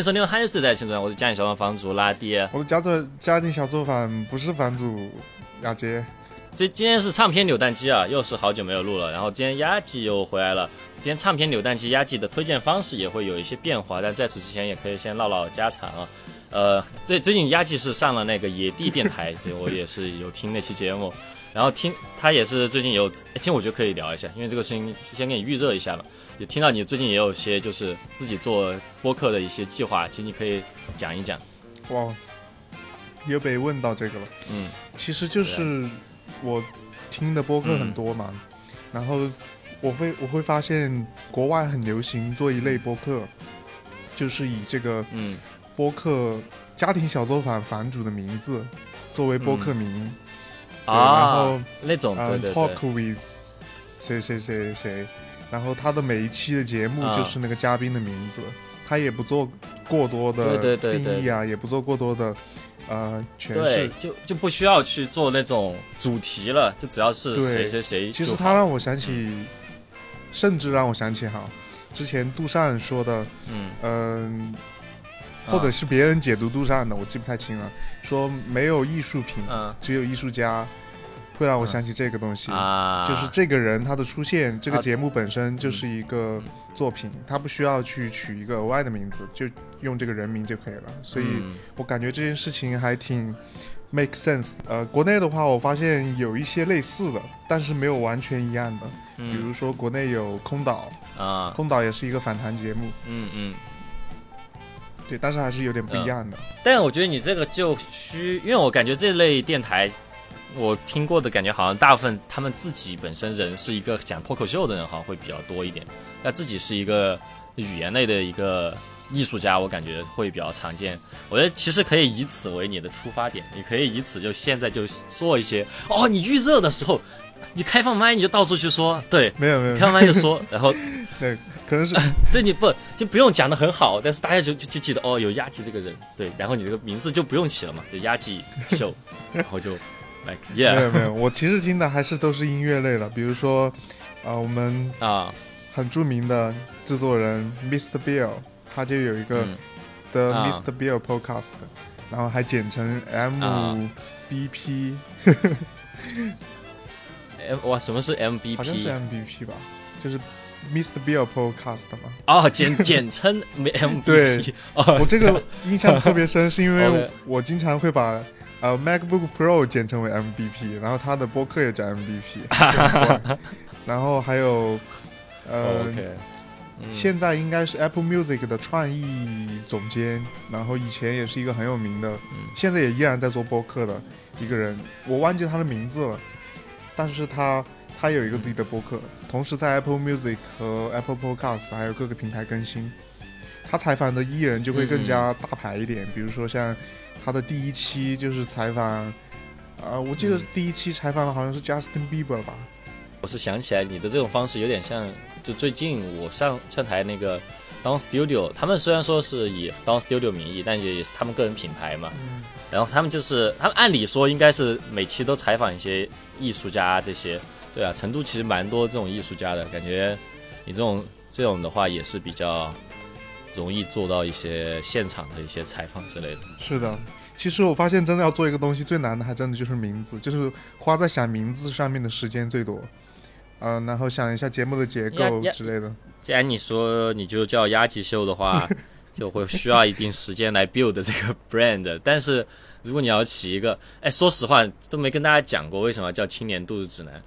迎收听《嗨时代青春》，我是家庭小饭房主拉爹。我是家做家庭小做饭不是房主雅洁。这今天是唱片扭蛋机啊，又是好久没有录了。然后今天压季又回来了。今天唱片扭蛋机压季的推荐方式也会有一些变化，但在此之前也可以先唠唠家常啊。呃，最最近压季是上了那个野地电台，所以我也是有听那期节目。然后听他也是最近有，其实我觉得可以聊一下，因为这个事情先给你预热一下了。也听到你最近也有些就是自己做播客的一些计划，其实你可以讲一讲。哇，又被问到这个了。嗯，其实就是我听的播客很多嘛，然后我会我会发现国外很流行做一类播客，就是以这个嗯播客家庭小作坊房主的名字作为播客名。然后那种对对对，talk with 谁谁谁谁，然后他的每一期的节目就是那个嘉宾的名字，他也不做过多的定义啊，也不做过多的呃诠释，就就不需要去做那种主题了，就只要是谁谁谁。其实他让我想起，甚至让我想起哈，之前杜尚说的，嗯。嗯，或者是别人解读杜尚的，我记不太清了，说没有艺术品，只有艺术家。会让我想起这个东西，就是这个人他的出现，这个节目本身就是一个作品，他不需要去取一个额外的名字，就用这个人名就可以了。所以我感觉这件事情还挺 make sense。呃，国内的话，我发现有一些类似的，但是没有完全一样的。比如说国内有空岛啊，空岛也是一个访谈节目。嗯嗯，对，但是还是有点不一样的。但我觉得你这个就需，因为我感觉这类电台。我听过的感觉好像大部分他们自己本身人是一个讲脱口秀的人，好像会比较多一点。那自己是一个语言类的一个艺术家，我感觉会比较常见。我觉得其实可以以此为你的出发点，你可以以此就现在就做一些哦。你预热的时候，你开放麦你就到处去说，对，没有没有，开放麦就说，然 后对，可能是对你不就不用讲的很好，但是大家就就就记得哦，有压记这个人，对，然后你这个名字就不用起了嘛，就压记秀，然后就。没有没有，我其实听的还是都是音乐类的，比如说，啊，我们啊很著名的制作人 Mr. Bill，他就有一个的 Mr. Bill Podcast，然后还简称 MBP。M 哇，什么是 MBP？好像是 MBP 吧，就是 Mr. Bill Podcast 嘛。哦，简 简称 MBP。对，我这个印象特别深，是因为我经常会把。呃，MacBook Pro 简称为 MVP，然后他的播客也叫 MVP，然后还有，呃，现在应该是 Apple Music 的创意总监，然后以前也是一个很有名的，现在也依然在做播客的一个人，我忘记他的名字了，但是他他有一个自己的播客，同时在 Apple Music 和 Apple Podcast 还有各个平台更新，他采访的艺人就会更加大牌一点，比如说像。他的第一期就是采访，啊，我记得第一期采访的好像是 Justin Bieber 吧。我是想起来你的这种方式有点像，就最近我上上台那个 Down Studio，他们虽然说是以 Down Studio 名义，但也也是他们个人品牌嘛。然后他们就是他们按理说应该是每期都采访一些艺术家这些，对啊，成都其实蛮多这种艺术家的感觉，你这种这种的话也是比较。容易做到一些现场的一些采访之类的。是的，其实我发现真的要做一个东西最难的，还真的就是名字，就是花在想名字上面的时间最多。嗯，然后想一下节目的结构之类的。既然你说你就叫压吉秀的话，就会需要一定时间来 build 这个 brand。但是如果你要起一个，哎，说实话都没跟大家讲过为什么叫青年度日指南。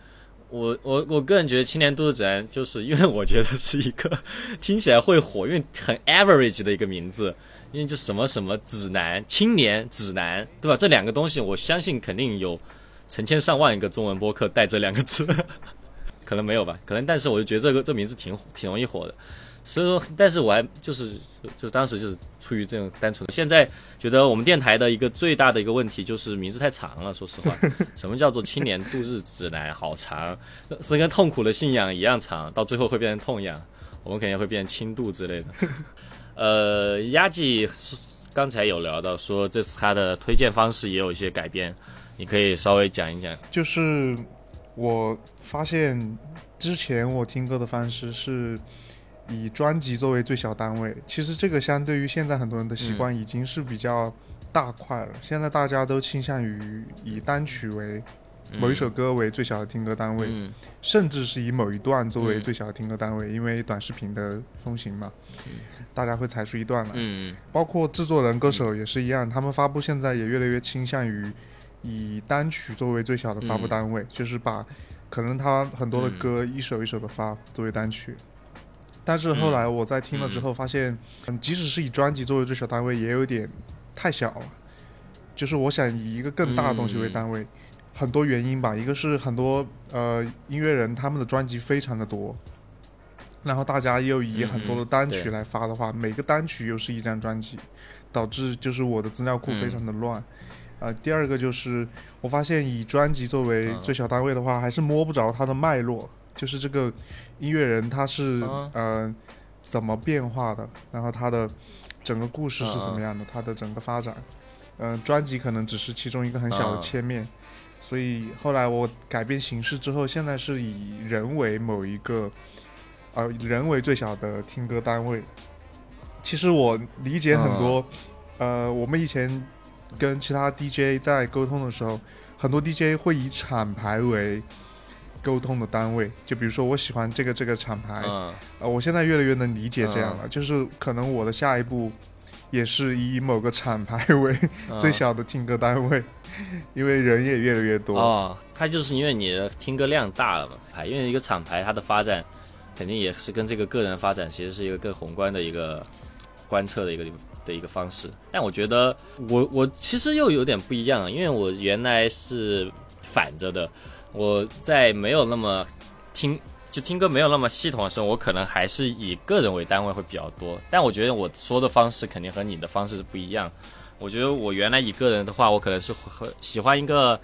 我我我个人觉得青年都市指南，就是因为我觉得是一个听起来会火，因为很 average 的一个名字，因为就什么什么指南、青年指南，对吧？这两个东西，我相信肯定有成千上万一个中文播客带这两个字，可能没有吧？可能，但是我就觉得这个这名字挺挺容易火的。所以说，但是我还就是就当时就是出于这种单纯的。现在觉得我们电台的一个最大的一个问题就是名字太长了。说实话，什么叫做青年度日指南？好长，是跟痛苦的信仰一样长，到最后会变成痛痒。我们肯定会变轻度之类的。呃，压记刚才有聊到说，这次他的推荐方式也有一些改变，你可以稍微讲一讲。就是我发现之前我听歌的方式是。以专辑作为最小单位。其实这个相对于现在很多人的习惯已经是比较大块了。现在大家都倾向于以单曲为某一首歌为最小的听歌单位，甚至是以某一段作为最小的听歌单位，因为短视频的风行嘛，大家会踩出一段来。嗯，包括制作人、歌手也是一样，他们发布现在也越来越倾向于以单曲作为最小的发布单位，就是把可能他很多的歌一首一首的发作为单曲。但是后来我在听了之后发现，嗯即使是以专辑作为最小单位，也有点太小了。就是我想以一个更大的东西为单位。很多原因吧，一个是很多呃音乐人他们的专辑非常的多，然后大家又以很多的单曲来发的话，每个单曲又是一张专辑，导致就是我的资料库非常的乱。呃，第二个就是我发现以专辑作为最小单位的话，还是摸不着它的脉络，就是这个音乐人他是呃怎么变化的，然后他的整个故事是怎么样的，他的整个发展，嗯，专辑可能只是其中一个很小的切面。所以后来我改变形式之后，现在是以人为某一个，呃，人为最小的听歌单位。其实我理解很多，呃，我们以前跟其他 DJ 在沟通的时候，很多 DJ 会以厂牌为沟通的单位。就比如说，我喜欢这个这个厂牌，呃，我现在越来越能理解这样了，就是可能我的下一步。也是以某个厂牌为最小的听歌单位，因为人也越来越多哦。它就是因为你的听歌量大了嘛，因为一个厂牌它的发展肯定也是跟这个个人发展其实是一个更宏观的一个观测的一个的一个方式。但我觉得我我其实又有点不一样，因为我原来是反着的，我在没有那么听。就听歌没有那么系统的时候，我可能还是以个人为单位会比较多。但我觉得我说的方式肯定和你的方式是不一样。我觉得我原来以个人的话，我可能是和喜欢一个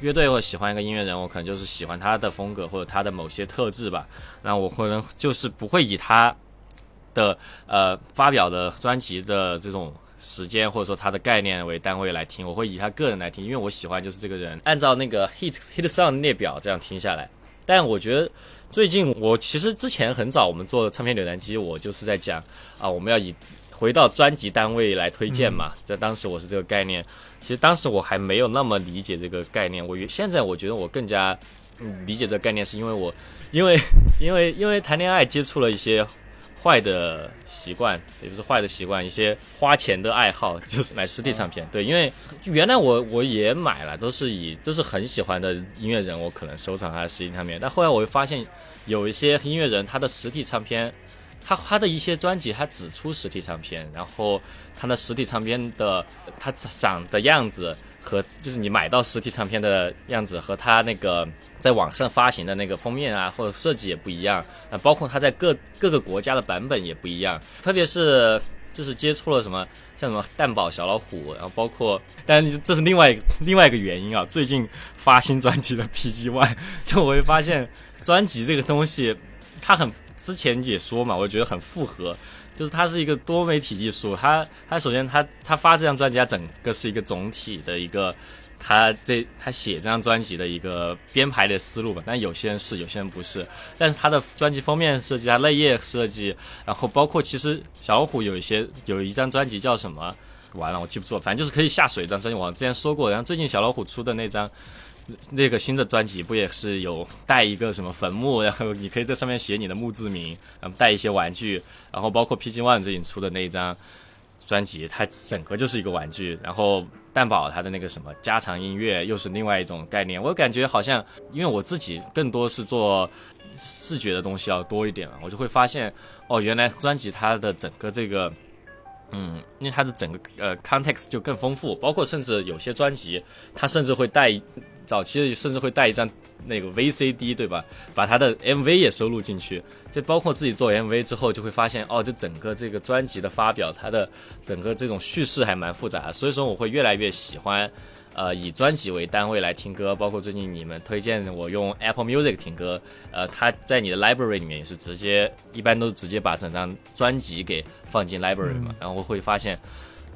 乐队或者喜欢一个音乐人，我可能就是喜欢他的风格或者他的某些特质吧。那我可能就是不会以他的呃发表的专辑的这种时间或者说他的概念为单位来听，我会以他个人来听，因为我喜欢就是这个人。按照那个 hit hit song 列表这样听下来，但我觉得。最近我其实之前很早我们做唱片浏览机，我就是在讲啊，我们要以回到专辑单位来推荐嘛。在当时我是这个概念，其实当时我还没有那么理解这个概念。我现在我觉得我更加理解这个概念，是因为我因为因为因为谈恋爱接触了一些。坏的习惯，也不是坏的习惯，一些花钱的爱好，就是买实体唱片。对，因为原来我我也买了，都是以都是很喜欢的音乐人，我可能收藏他的实体唱片。但后来我会发现，有一些音乐人他的实体唱片，他他的一些专辑他只出实体唱片，然后他的实体唱片的他长的样子。和就是你买到实体唱片的样子和它那个在网上发行的那个封面啊或者设计也不一样啊，包括它在各各个国家的版本也不一样。特别是就是接触了什么像什么蛋堡小老虎，然后包括，但这是另外另外一个原因啊。最近发新专辑的 PG One，就我会发现专辑这个东西，它很之前也说嘛，我觉得很复合。就是它是一个多媒体艺术，它它首先它它发这张专辑，它整个是一个总体的一个，它这它写这张专辑的一个编排的思路吧。但有些人是，有些人不是。但是它的专辑封面设计，它内页设计，然后包括其实小老虎有一些有一张专辑叫什么，完了我记不住了，反正就是可以下水一张专辑，我之前说过。然后最近小老虎出的那张。那个新的专辑不也是有带一个什么坟墓，然后你可以在上面写你的墓志铭，然后带一些玩具，然后包括 PG One 最近出的那一张专辑，它整个就是一个玩具。然后蛋堡它的那个什么加长音乐又是另外一种概念，我感觉好像因为我自己更多是做视觉的东西要多一点，我就会发现哦，原来专辑它的整个这个。嗯，因为它的整个呃 context 就更丰富，包括甚至有些专辑，它甚至会带早期甚至会带一张那个 VCD，对吧？把他的 MV 也收录进去，就包括自己做 MV 之后，就会发现哦，这整个这个专辑的发表，它的整个这种叙事还蛮复杂，所以说我会越来越喜欢。呃，以专辑为单位来听歌，包括最近你们推荐我用 Apple Music 听歌，呃，它在你的 Library 里面也是直接，一般都是直接把整张专辑给放进 Library 嘛，然后我会发现，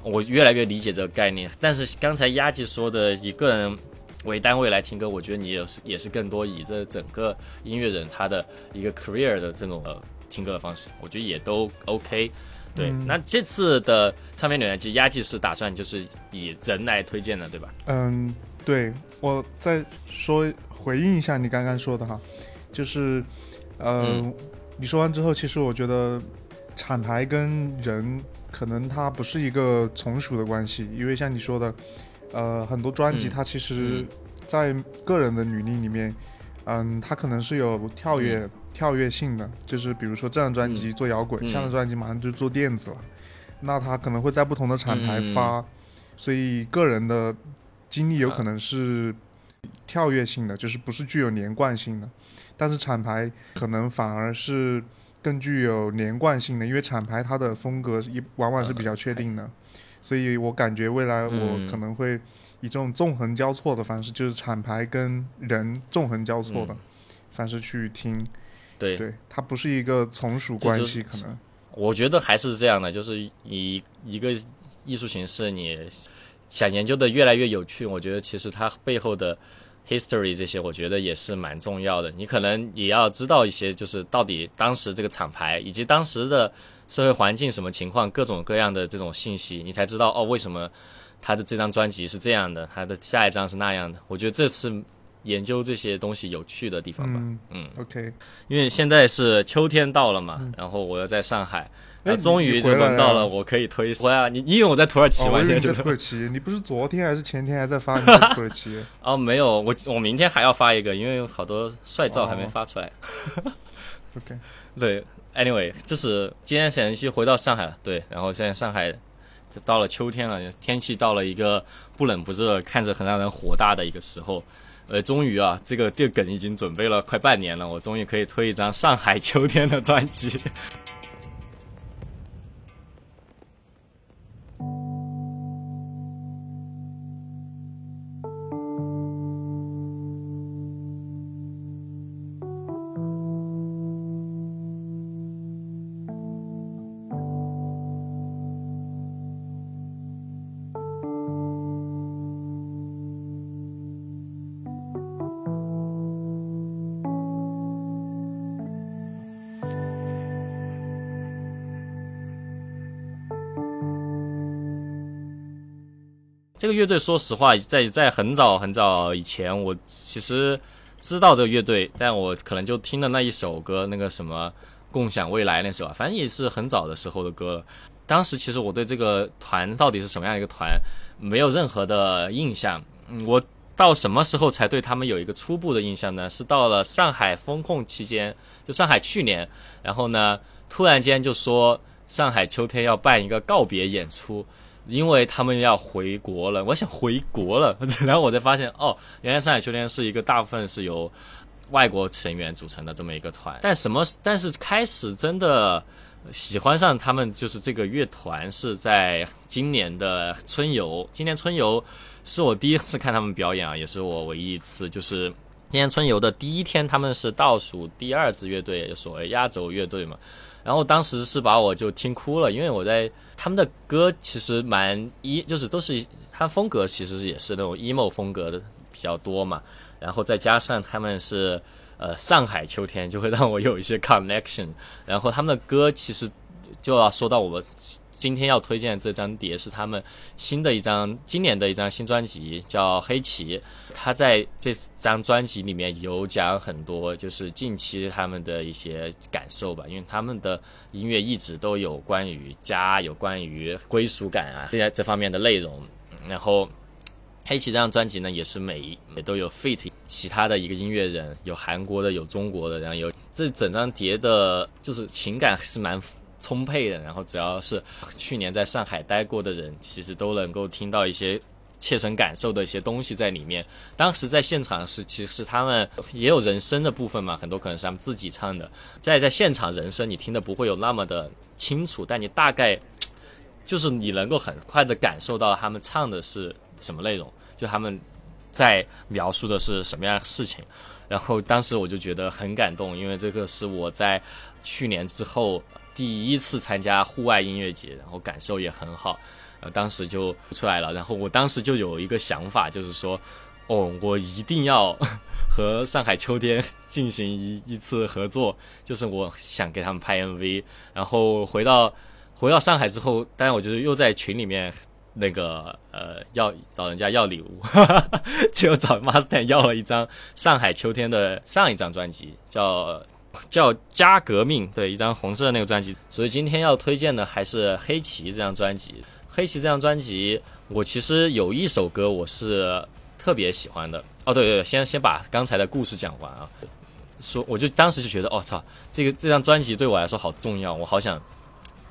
我越来越理解这个概念。但是刚才丫吉说的一个人为单位来听歌，我觉得你也是也是更多以这整个音乐人他的一个 career 的这种呃。听歌的方式，我觉得也都 OK。对，那这次的唱片留机压计是打算就是以人来推荐的，对吧？嗯，对，我再说回应一下你刚刚说的哈，就是，嗯，你说完之后，其实我觉得厂牌跟人可能它不是一个从属的关系，因为像你说的，呃，很多专辑它其实，在个人的履历里面，嗯，它可能是有跳跃。跳跃性的，就是比如说这张专辑做摇滚，下张专辑马上就做电子了，那他可能会在不同的厂牌发，所以个人的经历有可能是跳跃性的，就是不是具有连贯性的，但是厂牌可能反而是更具有连贯性的，因为厂牌它的风格一往往是比较确定的，所以我感觉未来我可能会以这种纵横交错的方式，就是厂牌跟人纵横交错的方式去听。对，对，它不是一个从属关系，可能我觉得还是这样的，就是以一个艺术形式，你想研究的越来越有趣，我觉得其实它背后的 history 这些，我觉得也是蛮重要的。你可能也要知道一些，就是到底当时这个厂牌以及当时的社会环境什么情况，各种各样的这种信息，你才知道哦，为什么他的这张专辑是这样的，他的下一张是那样的。我觉得这是。研究这些东西有趣的地方吧，嗯，OK，因为现在是秋天到了嘛，然后我要在上海，那终于就轮到了，我可以推。回来，你你以为我在土耳其吗？现在土耳其，你不是昨天还是前天还在发你土耳其？哦，没有，我我明天还要发一个，因为有好多 帅照还没发出来。OK，对，Anyway，就是今天显示器回到上海了，对，然后现在上海就到了秋天了，天气到了一个不冷不热，看着很让人火大的一个时候。呃，终于啊，这个这个梗已经准备了快半年了，我终于可以推一张上海秋天的专辑。这个乐队，说实话，在在很早很早以前，我其实知道这个乐队，但我可能就听了那一首歌，那个什么“共享未来”那首，反正也是很早的时候的歌。当时其实我对这个团到底是什么样一个团，没有任何的印象。我到什么时候才对他们有一个初步的印象呢？是到了上海封控期间，就上海去年，然后呢，突然间就说上海秋天要办一个告别演出。因为他们要回国了，我想回国了，然后我才发现，哦，原来上海秋天是一个大部分是由外国成员组成的这么一个团。但什么？但是开始真的喜欢上他们，就是这个乐团是在今年的春游。今年春游是我第一次看他们表演啊，也是我唯一一次。就是今年春游的第一天，他们是倒数第二支乐队，所谓压轴乐队嘛。然后当时是把我就听哭了，因为我在他们的歌其实蛮一，就是都是他风格其实也是那种 emo 风格的比较多嘛。然后再加上他们是呃上海秋天，就会让我有一些 connection。然后他们的歌其实就要说到我们。今天要推荐这张碟是他们新的一张，今年的一张新专辑，叫《黑旗》。他在这张专辑里面有讲很多，就是近期他们的一些感受吧。因为他们的音乐一直都有关于家、有关于归属感啊这些这方面的内容。然后《黑旗》这张专辑呢，也是每也都有 feat 其他的一个音乐人，有韩国的，有中国的，然后有这整张碟的，就是情感是蛮。充沛的，然后只要是去年在上海待过的人，其实都能够听到一些切身感受的一些东西在里面。当时在现场是，其实他们也有人声的部分嘛，很多可能是他们自己唱的。在在现场人声，你听的不会有那么的清楚，但你大概就是你能够很快的感受到他们唱的是什么内容，就他们在描述的是什么样的事情。然后当时我就觉得很感动，因为这个是我在去年之后。第一次参加户外音乐节，然后感受也很好，呃，当时就出来了。然后我当时就有一个想法，就是说，哦，我一定要 和上海秋天进行一一次合作，就是我想给他们拍 MV。然后回到回到上海之后，当然我就是又在群里面那个呃要找人家要礼物，就找 Master 要了一张上海秋天的上一张专辑，叫。叫《加革命》，对，一张红色的那个专辑。所以今天要推荐的还是黑旗这张专辑。黑旗这张专辑，我其实有一首歌我是特别喜欢的。哦，对对对，先先把刚才的故事讲完啊。说，我就当时就觉得，哦操，这个这张专辑对我来说好重要，我好想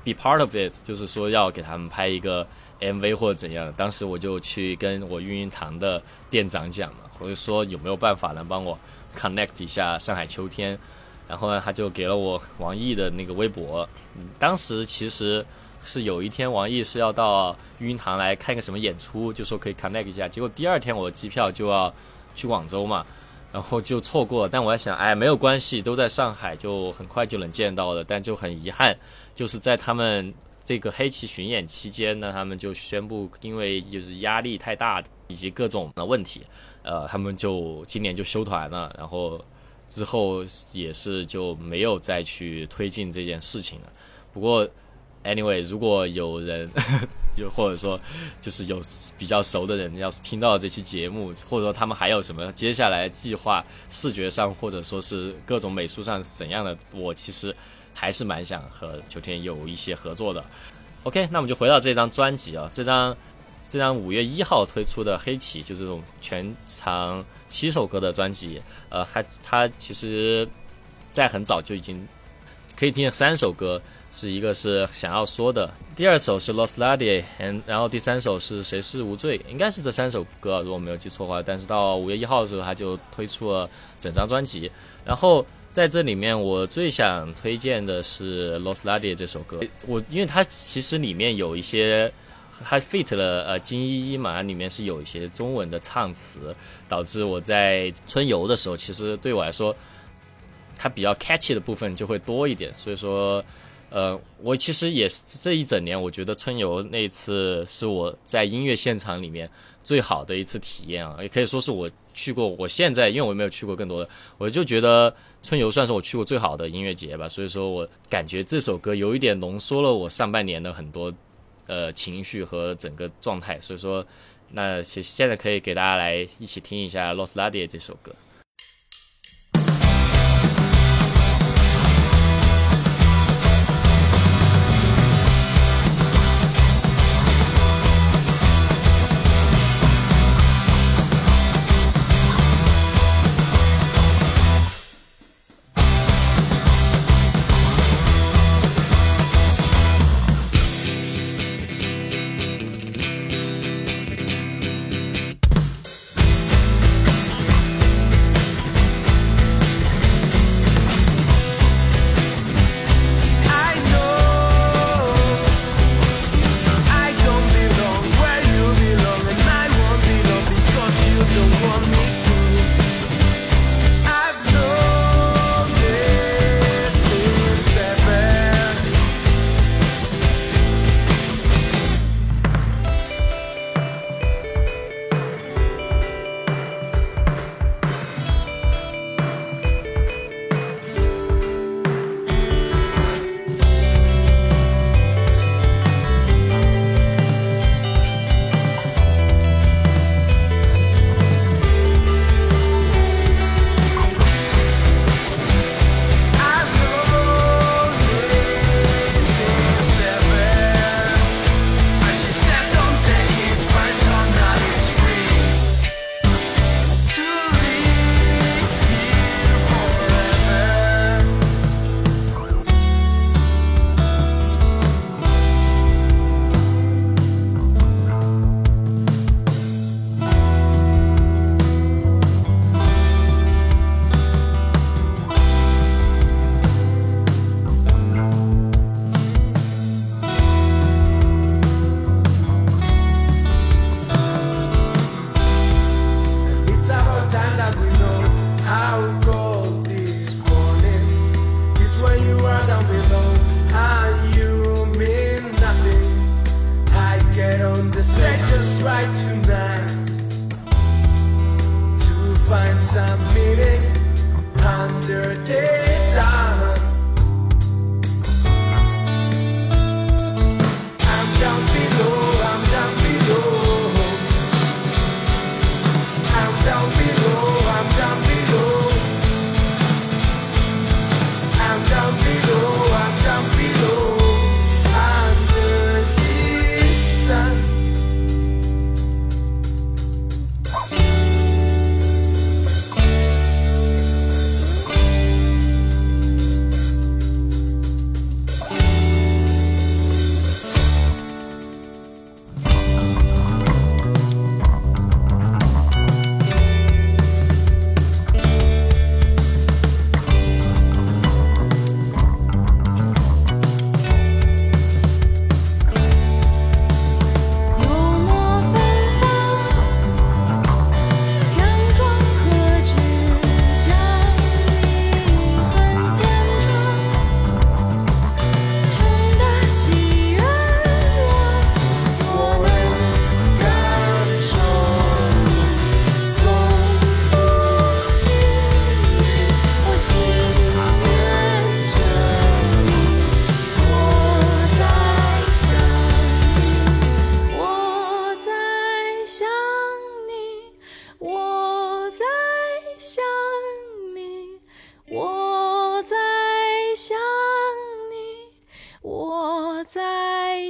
be part of it，就是说要给他们拍一个 MV 或者怎样。当时我就去跟我运营堂的店长讲了，我就说有没有办法能帮我 connect 一下上海秋天。然后呢，他就给了我王毅的那个微博。当时其实是有一天王毅是要到育婴堂来看个什么演出，就说可以 connect 一下。结果第二天我的机票就要去广州嘛，然后就错过了。但我在想，哎，没有关系，都在上海，就很快就能见到了。但就很遗憾，就是在他们这个黑旗巡演期间呢，他们就宣布，因为就是压力太大以及各种的问题，呃，他们就今年就休团了。然后。之后也是就没有再去推进这件事情了。不过，anyway，如果有人，就或者说就是有比较熟的人，要是听到这期节目，或者说他们还有什么接下来计划，视觉上或者说是各种美术上怎样的，我其实还是蛮想和秋天有一些合作的。OK，那我们就回到这张专辑啊，这张这张五月一号推出的《黑旗》，就这种全长。七首歌的专辑，呃，还他其实，在很早就已经可以听三首歌，是一个是想要说的，第二首是 Los Lady，然然后第三首是谁是无罪，应该是这三首歌，如果没有记错的话。但是到五月一号的时候，他就推出了整张专辑。然后在这里面，我最想推荐的是 Los Lady 这首歌，我因为它其实里面有一些。它 fit 了呃金依依嘛，里面是有一些中文的唱词，导致我在春游的时候，其实对我来说，它比较 catchy 的部分就会多一点。所以说，呃，我其实也是这一整年，我觉得春游那次是我在音乐现场里面最好的一次体验啊，也可以说是我去过。我现在因为我没有去过更多的，我就觉得春游算是我去过最好的音乐节吧。所以说我感觉这首歌有一点浓缩了我上半年的很多。呃，情绪和整个状态，所以说，那现现在可以给大家来一起听一下《Los Lady》这首歌。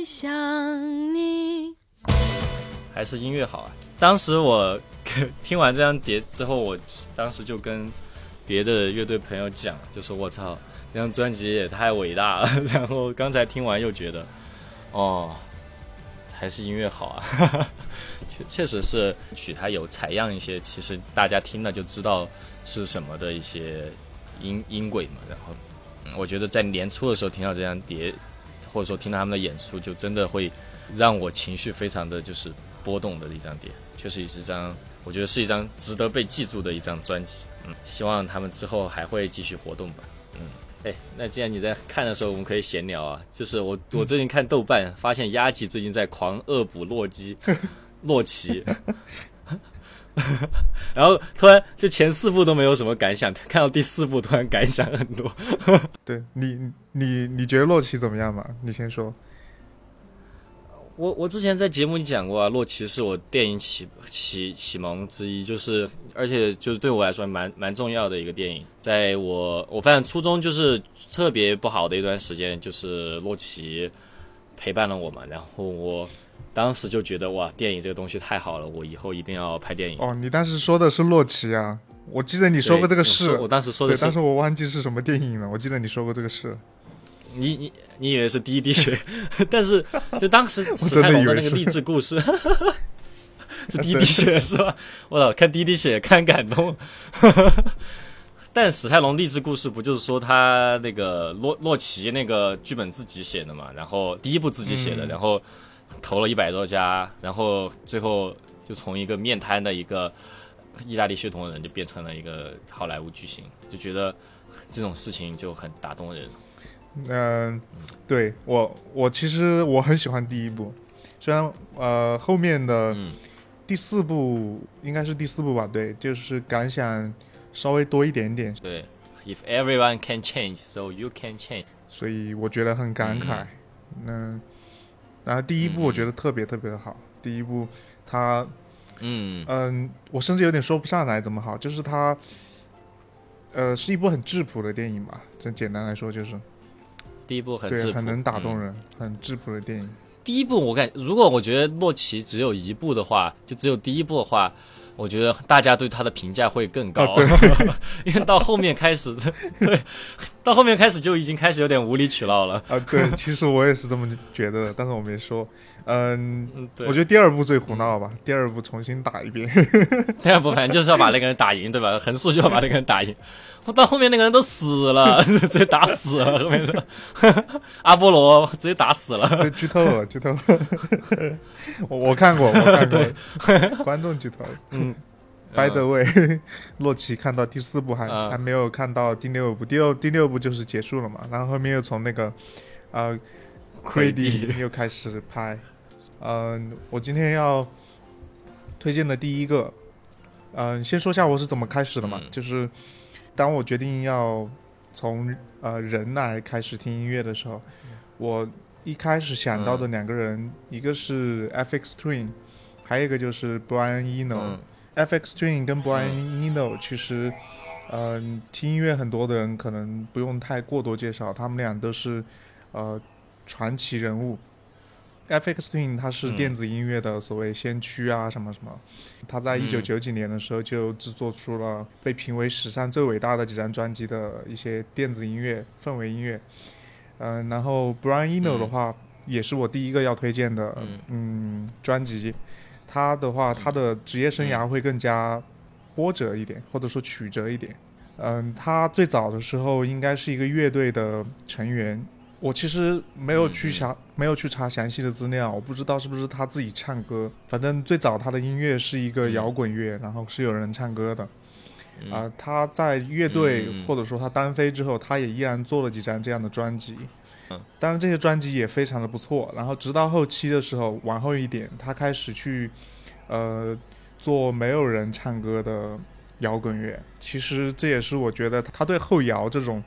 想你。还是音乐好啊！当时我听完这张碟之后，我当时就跟别的乐队朋友讲，就说我操，这张专辑也太伟大了。然后刚才听完又觉得，哦，还是音乐好啊。确确实是曲它有采样一些，其实大家听了就知道是什么的一些音音轨嘛。然后我觉得在年初的时候听到这张碟，或者说听到他们的演出，就真的会让我情绪非常的就是波动的一张碟，确实也是一张，我觉得是一张值得被记住的一张专辑。嗯，希望他们之后还会继续活动吧。嗯，哎，那既然你在看的时候，我们可以闲聊啊。就是我我最近看豆瓣，发现鸭吉最近在狂恶补洛基、洛奇。然后突然就前四部都没有什么感想，看到第四部突然感想很多。对你，你你觉得洛奇怎么样嘛？你先说。我我之前在节目里讲过啊，洛奇是我电影启启启蒙之一，就是而且就是对我来说蛮蛮重要的一个电影。在我我发现初中就是特别不好的一段时间，就是洛奇陪伴了我嘛，然后我当时就觉得哇，电影这个东西太好了，我以后一定要拍电影。哦，你当时说的是洛奇啊？我记得你说过这个事我，我当时说的，是但是我忘记是什么电影了。我记得你说过这个事。你你你以为是第一滴血，但是就当时史泰龙的那个励志故事，是第一滴血是吧？我操，看第一滴血看感动。但史泰龙励志故事不就是说他那个洛洛奇那个剧本自己写的嘛？然后第一部自己写的，嗯然后投了一百多家，然后最后就从一个面瘫的一个意大利血统的人，就变成了一个好莱坞巨星，就觉得这种事情就很打动人。嗯、对我我其实我很喜欢第一部，虽然呃后面的嗯。第四部应该是第四部吧？对，就是感想稍微多一点点，对，If everyone can change, so you can change。所以我觉得很感慨。嗯，然后第一部我觉得特别特别的好，第一部它嗯。嗯，我甚至有点说不上来怎么好，就是它，呃，是一部很质朴的电影吧。这简单来说就是，第一部很质对，朴，很能打动嗯。人，很质朴的电影。第一部我感，如果我觉得洛奇只有一部的话，就只有第一部的话，我觉得大家对他的评价会更高，啊 因为到后面开始，对，到后面开始就已经开始有点无理取闹了。啊，对，其实我也是这么觉得的，但是我没说。嗯，嗯，我觉得第二部最胡闹吧，第二部重新打一遍。第二部反正就是要把那个人打赢，对吧？横竖就要把那个人打赢。我到后面那个人都死了，直接打死了。后面的阿波罗直接打死了。这剧透了，剧透了。我我看过，我看过，观众剧透了。嗯 By the way，洛奇看到第四部还、嗯。还没有看到第六部，第六第六部就是结束了嘛，然后后面又从那个呃 Crady 又开始拍。嗯、我今天要推荐的第一个，嗯、先说一下我是怎么开始的嘛，嗯。就是当我决定要从呃人来开始听音乐的时候，我一开始想到的两个人，一个是 FX Twin，还有一个就是 Brian Eno。嗯 FX Twin 跟 Brian Eno 其实，嗯、听音乐很多的人可能不用太过多介绍，他们俩都是呃传奇人物。FX Twin 他是嗯电子音乐的所谓先驱啊，什么什么。他在一九嗯九几年的时候就制作出了被评为史上最伟大的几张专辑的一些电子音乐、氛围音乐。嗯、然后 Brian Eno 的嗯话，也是我第一个要推荐的嗯嗯专辑。他的话，他的职业生涯会更加波折一点，或者说曲折一点。嗯，他最早的时候应该是一个乐队的成员。我其实没有去查，没有去查详细的资料，我不知道是不是他自己唱歌。反正最早他的音乐是一个嗯摇滚乐，然后是有人唱歌的。嗯啊、他在乐队、或者说他单飞之后，他也依然做了几张这样的专辑。嗯当然这些专辑也非常的不错。然后直到后期的时候，往后一点，他开始去呃做没有人唱歌的摇滚乐。其实这也是我觉得他对后摇这种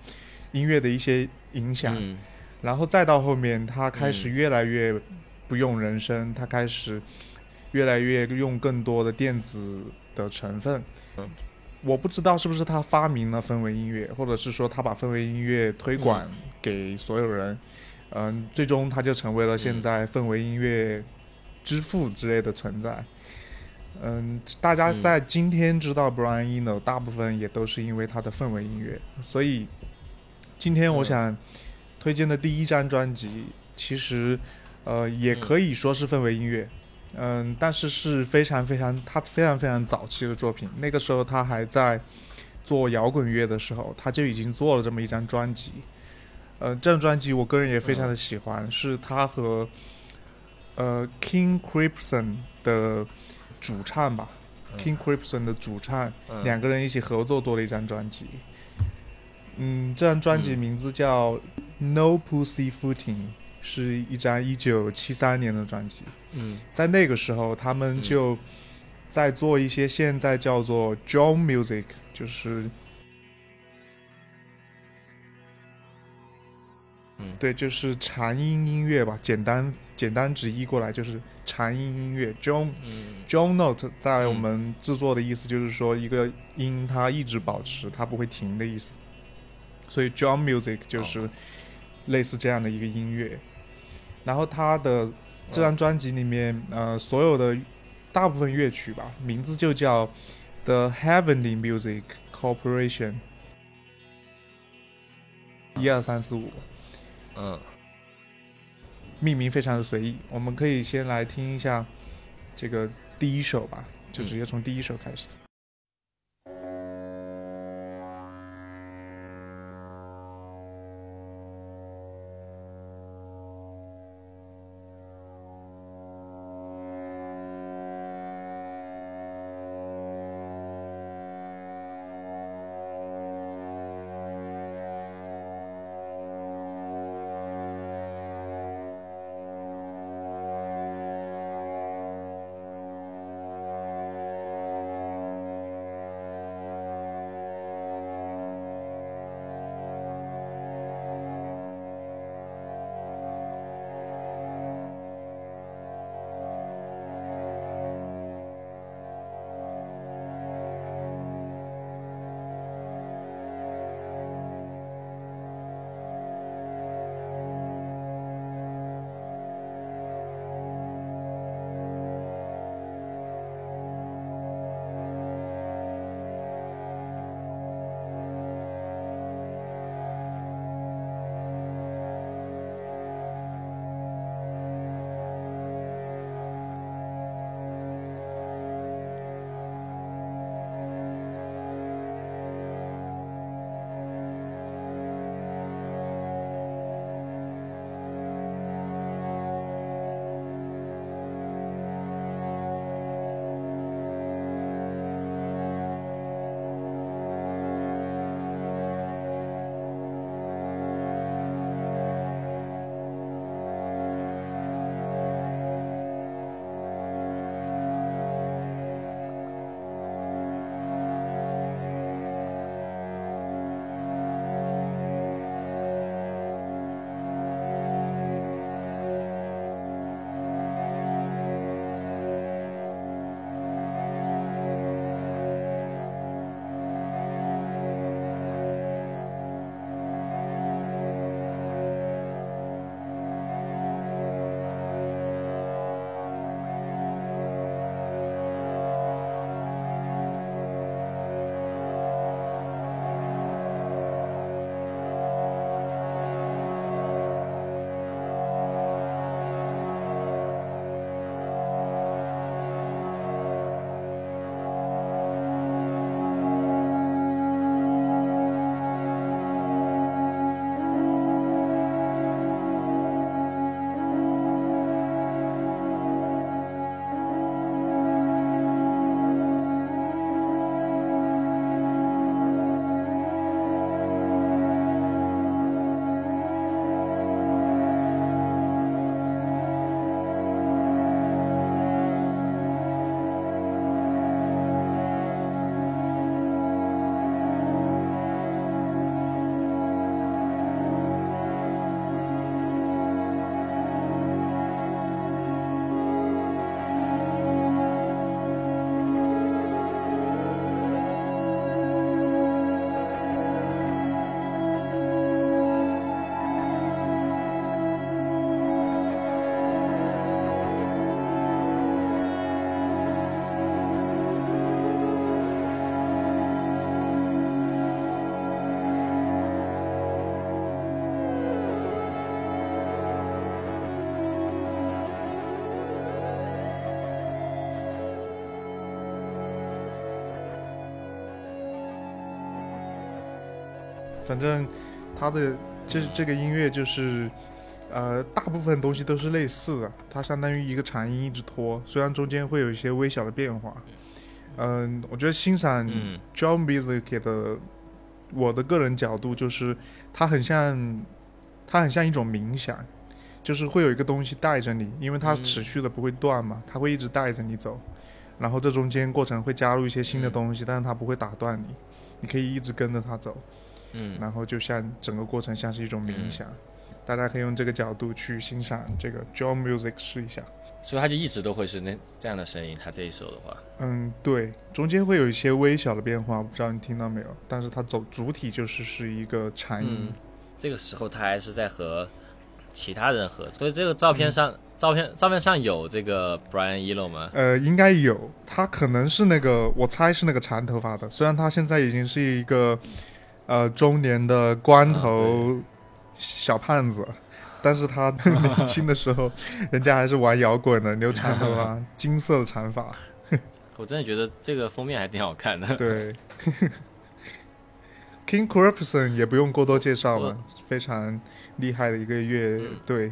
音乐的一些影响。嗯然后再到后面，他开始嗯越来越不用人声，他开始越来越用更多的电子的成分。嗯我不知道是不是他发明了氛围音乐，或者是说他把氛围音乐推广给所有人。嗯，最终他就成为了现在氛围音乐之父之类的存在。嗯，大家嗯在今天知道 Brian Eno，大部分也都是因为他的氛围音乐。所以今天我嗯想推荐的第一张专辑，其实呃也嗯可以说是氛围音乐。嗯，但是是非常非常他非常非常早期的作品。那个时候他还在做摇滚乐的时候，他就已经做了这么一张专辑。呃，这张专辑我个人也非常的喜欢，是他和呃 King Crimson 的主唱吧、嗯 k i n g Crimson 的主唱嗯两个人一起合作做了一张专辑。嗯，这张专辑嗯名字叫《No Pussy Footing》，是一张一九七三年的专辑。嗯。在那个时候，他们嗯。就在做一些现在叫做 drone music，就是，嗯。对，就是禅音音乐吧，简单简单直译过来就是禅音音乐 drone 嗯。drone note，在我嗯。们制作的意思就是说一个音它一直保持，它不会停的意思。所以 drone music 就是哦。类似这样的一个音乐。然后它的这张专辑里面，呃，所有的大部分乐曲吧，名字就叫 The Heavenly Music Corporation。一二三四五，嗯命名非常的随意。我们可以先来听一下这个第一首吧，就直接从第一首开始。反正他的这这个音乐就是，呃，大部分东西都是类似的，它相当于一个长音一直拖，虽然中间会有一些微小的变化。嗯，我觉得欣赏嗯。John Music 的，我的个人角度就是，它很像，它很像一种冥想，就是会有一个东西带着你，因为它嗯。持续的不会断嘛，它会一直带着你走，然后这中间过程会加入一些新的嗯。东西，但是它不会打断你，你可以一直跟着它走，嗯然后就像整个过程像是一种冥嗯想，大家可以用这个角度去欣赏这个 John Music 试一下。所以他就一直都会是那这样的声音。他这一首的话，嗯，对，中间会有一些微小的变化，不知道你听到没有？但是它走主体就是是一个禅音。嗯，这个时候他还是在和其他人合作，所以这个照片上，照片照片上有这个 Brian Eno 吗？呃，应该有，他可能是那个，我猜是那个长头发的。虽然他现在已经是一个呃中年的光啊头小胖子，但是他 年轻的时候，人家还是玩摇滚的，留长头发，金色的长发。我真的觉得这个封面还挺好看的。对，King Crimson 也不用过多介绍了，非常厉害的一个乐嗯队。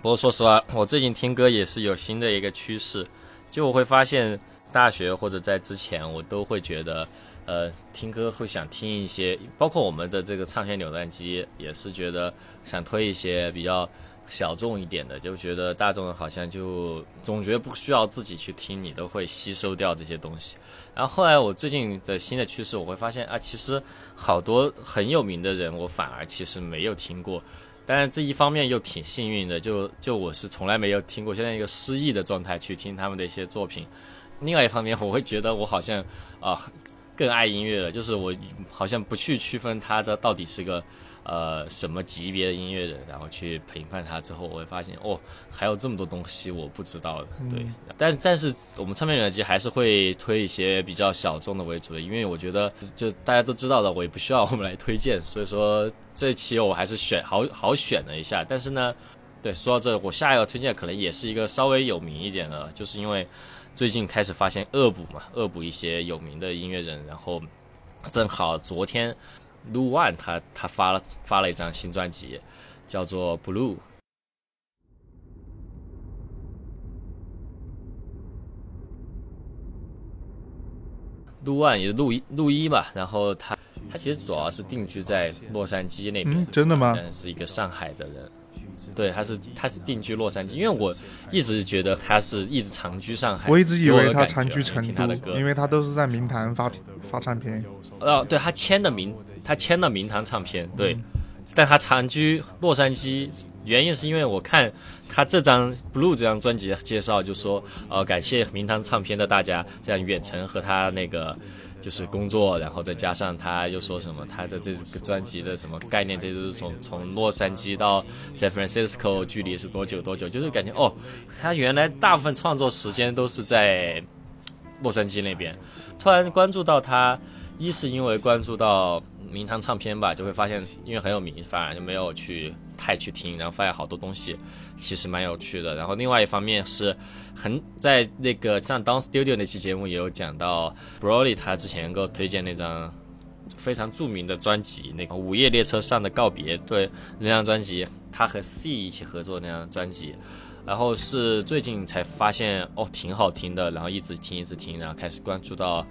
不过说实话，我最近听歌也是有新的一个趋势，就我会发现大学或者在之前，我都会觉得，呃，听歌会想听一些，包括我们的这个唱片扭蛋机也是觉得想推一些比较小众一点的，就觉得大众好像就总觉得不需要自己去听，你都会吸收掉这些东西。然后后来我最近的新的趋势，我会发现啊，其实好多很有名的人，我反而其实没有听过。但是这一方面又挺幸运的，就就我是从来没有听过，现在一个失忆的状态去听他们的一些作品。另外一方面，我会觉得我好像啊、更爱音乐了，就是我好像不去区分他的到底是个呃什么级别的音乐人，然后去评判他之后，我会发现哦，还有这么多东西我不知道的。对，但但是我们唱片软件还是会推一些比较小众的为主的，因为我觉得就大家都知道的，我也不需要我们来推荐，所以说这一期我还是选好好选了一下。但是呢，对，说到这，我下一个推荐可能也是一个稍微有名一点的，就是因为最近开始发现恶补嘛，恶补一些有名的音乐人，然后正好昨天 Lu One 他他发了发了一张新专辑，叫做 Blue。陆万也是陆一陆一嘛，然后他他其实主要是定居在洛杉矶那边，嗯，真的吗？但是一个上海的人，对，他是他是定居洛杉矶，因为我一直觉得他是一直长居上海，我一直以为他长居成都，听他的歌因为他都是在明堂发发唱片。哦，对他签的名，他签了明堂唱片，对，但他长居洛杉矶，原因是因为我看他这张 Blue 这张专辑介绍，就说呃感谢明堂唱片的大家这样远程和他那个。就是工作，然后再加上他又说什么他的这个专辑的什么概念，这就是从从洛杉矶到 San Francisco 距离是多久多久，就是感觉哦，他原来大部分创作时间都是在洛杉矶那边，突然关注到他，一是因为关注到名堂唱片吧，就会发现因为很有名，反而就没有去太去听，然后发现好多东西其实蛮有趣的。然后另外一方面是很在那个像 Down Studio 那期节目也有讲到 Broly 他之前给我推荐那张非常著名的专辑，那个《午夜列车上的告别》，对那张专辑，他和 C 一起合作那张专辑。然后是最近才发现哦，挺好听的，然后一直听一直听，然后开始关注到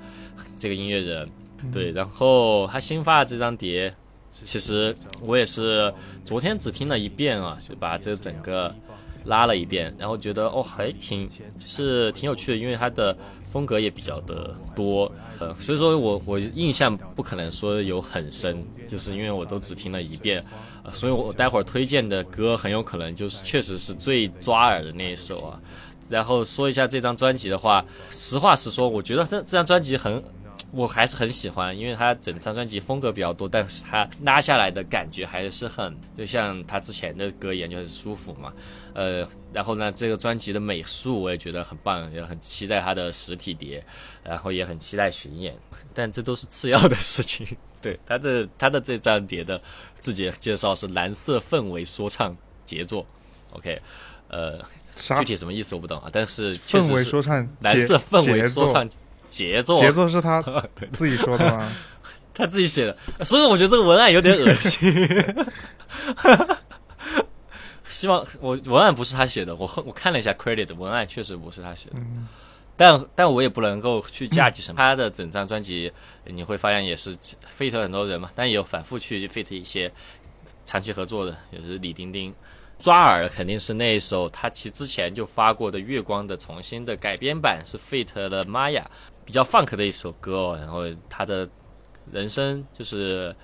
这个音乐人，对，然后他新发的这张碟，其实我也是昨天只听了一遍啊，就把这整个拉了一遍，然后觉得哦还挺就是挺有趣的，因为他的风格也比较的多，呃，所以说我我印象不可能说有很深，就是因为我都只听了一遍，呃，所以我待会儿推荐的歌很有可能就是确实是最抓耳的那一首啊。然后说一下这张专辑的话，实话实说，我觉得这这张专辑很，我还是很喜欢，因为他整张专辑风格比较多，但是他拉下来的感觉还是很，就像他之前的歌一样，就很舒服嘛。呃，然后呢，这个专辑的美术我也觉得很棒，也很期待他的实体碟，然后也很期待巡演，但这都是次要的事情。对他的他的这张碟的自己介绍是蓝色氛围说唱杰作，OK，呃，具体什么意思我不懂啊，但是确实是说唱？蓝色氛围说唱杰作，节奏是他 自己说的吗？他自己写的，所以我觉得这个文案有点恶心。希望我文案不是他写的，我后我看了一下 credit 文案确实不是他写的，嗯但但我也不能够去架起什么。他的整张专辑你会发现也是 fit 很多人嘛，但也有反复去 fit 一些长期合作的，也是李丁丁。抓耳肯定是那一首他其实之前就发过的《月光》的重新的改编版，是 fit 了 Maya，比较 funk 的一首歌哦。然后他的人声就是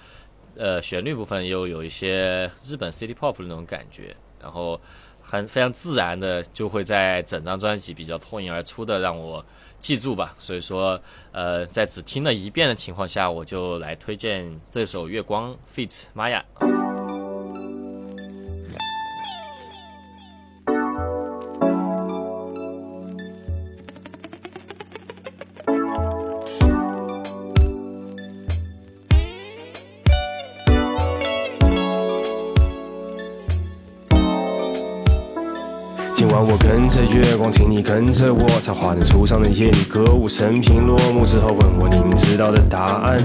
呃旋律部分又有一些日本 city pop 的那种感觉，然后很非常自然的就会在整张专辑比较脱颖而出的让我记住吧。所以说呃在只听了一遍的情况下，我就来推荐这首《月光》feat Maya。月光，请你跟着我，在华灯初上的夜里歌舞升平落幕之后，问我你们知道的答案。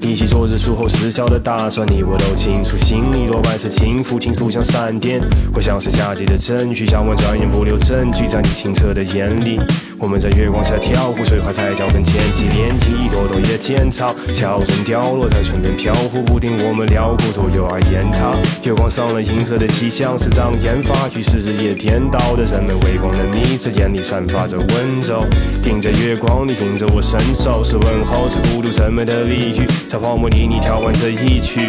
一起做日出后失效的打算，你我都清楚，心里多半是轻浮，倾诉像闪电，或像是夏季的阵雨，想问转眼不留证据，在你清澈的眼里，我们在月光下跳舞，水花在脚跟溅起涟漪，一朵朵野尖草悄声掉落在唇边飘忽不定，我们辽阔左右而言他，月光上了银色的气象，是障眼发具，是日夜颠倒的人们微光的眯着眼里散发着温柔，盯着月光，你盯着我伸手，是问候，是孤独什么的俚语，在荒漠里你调换着一曲。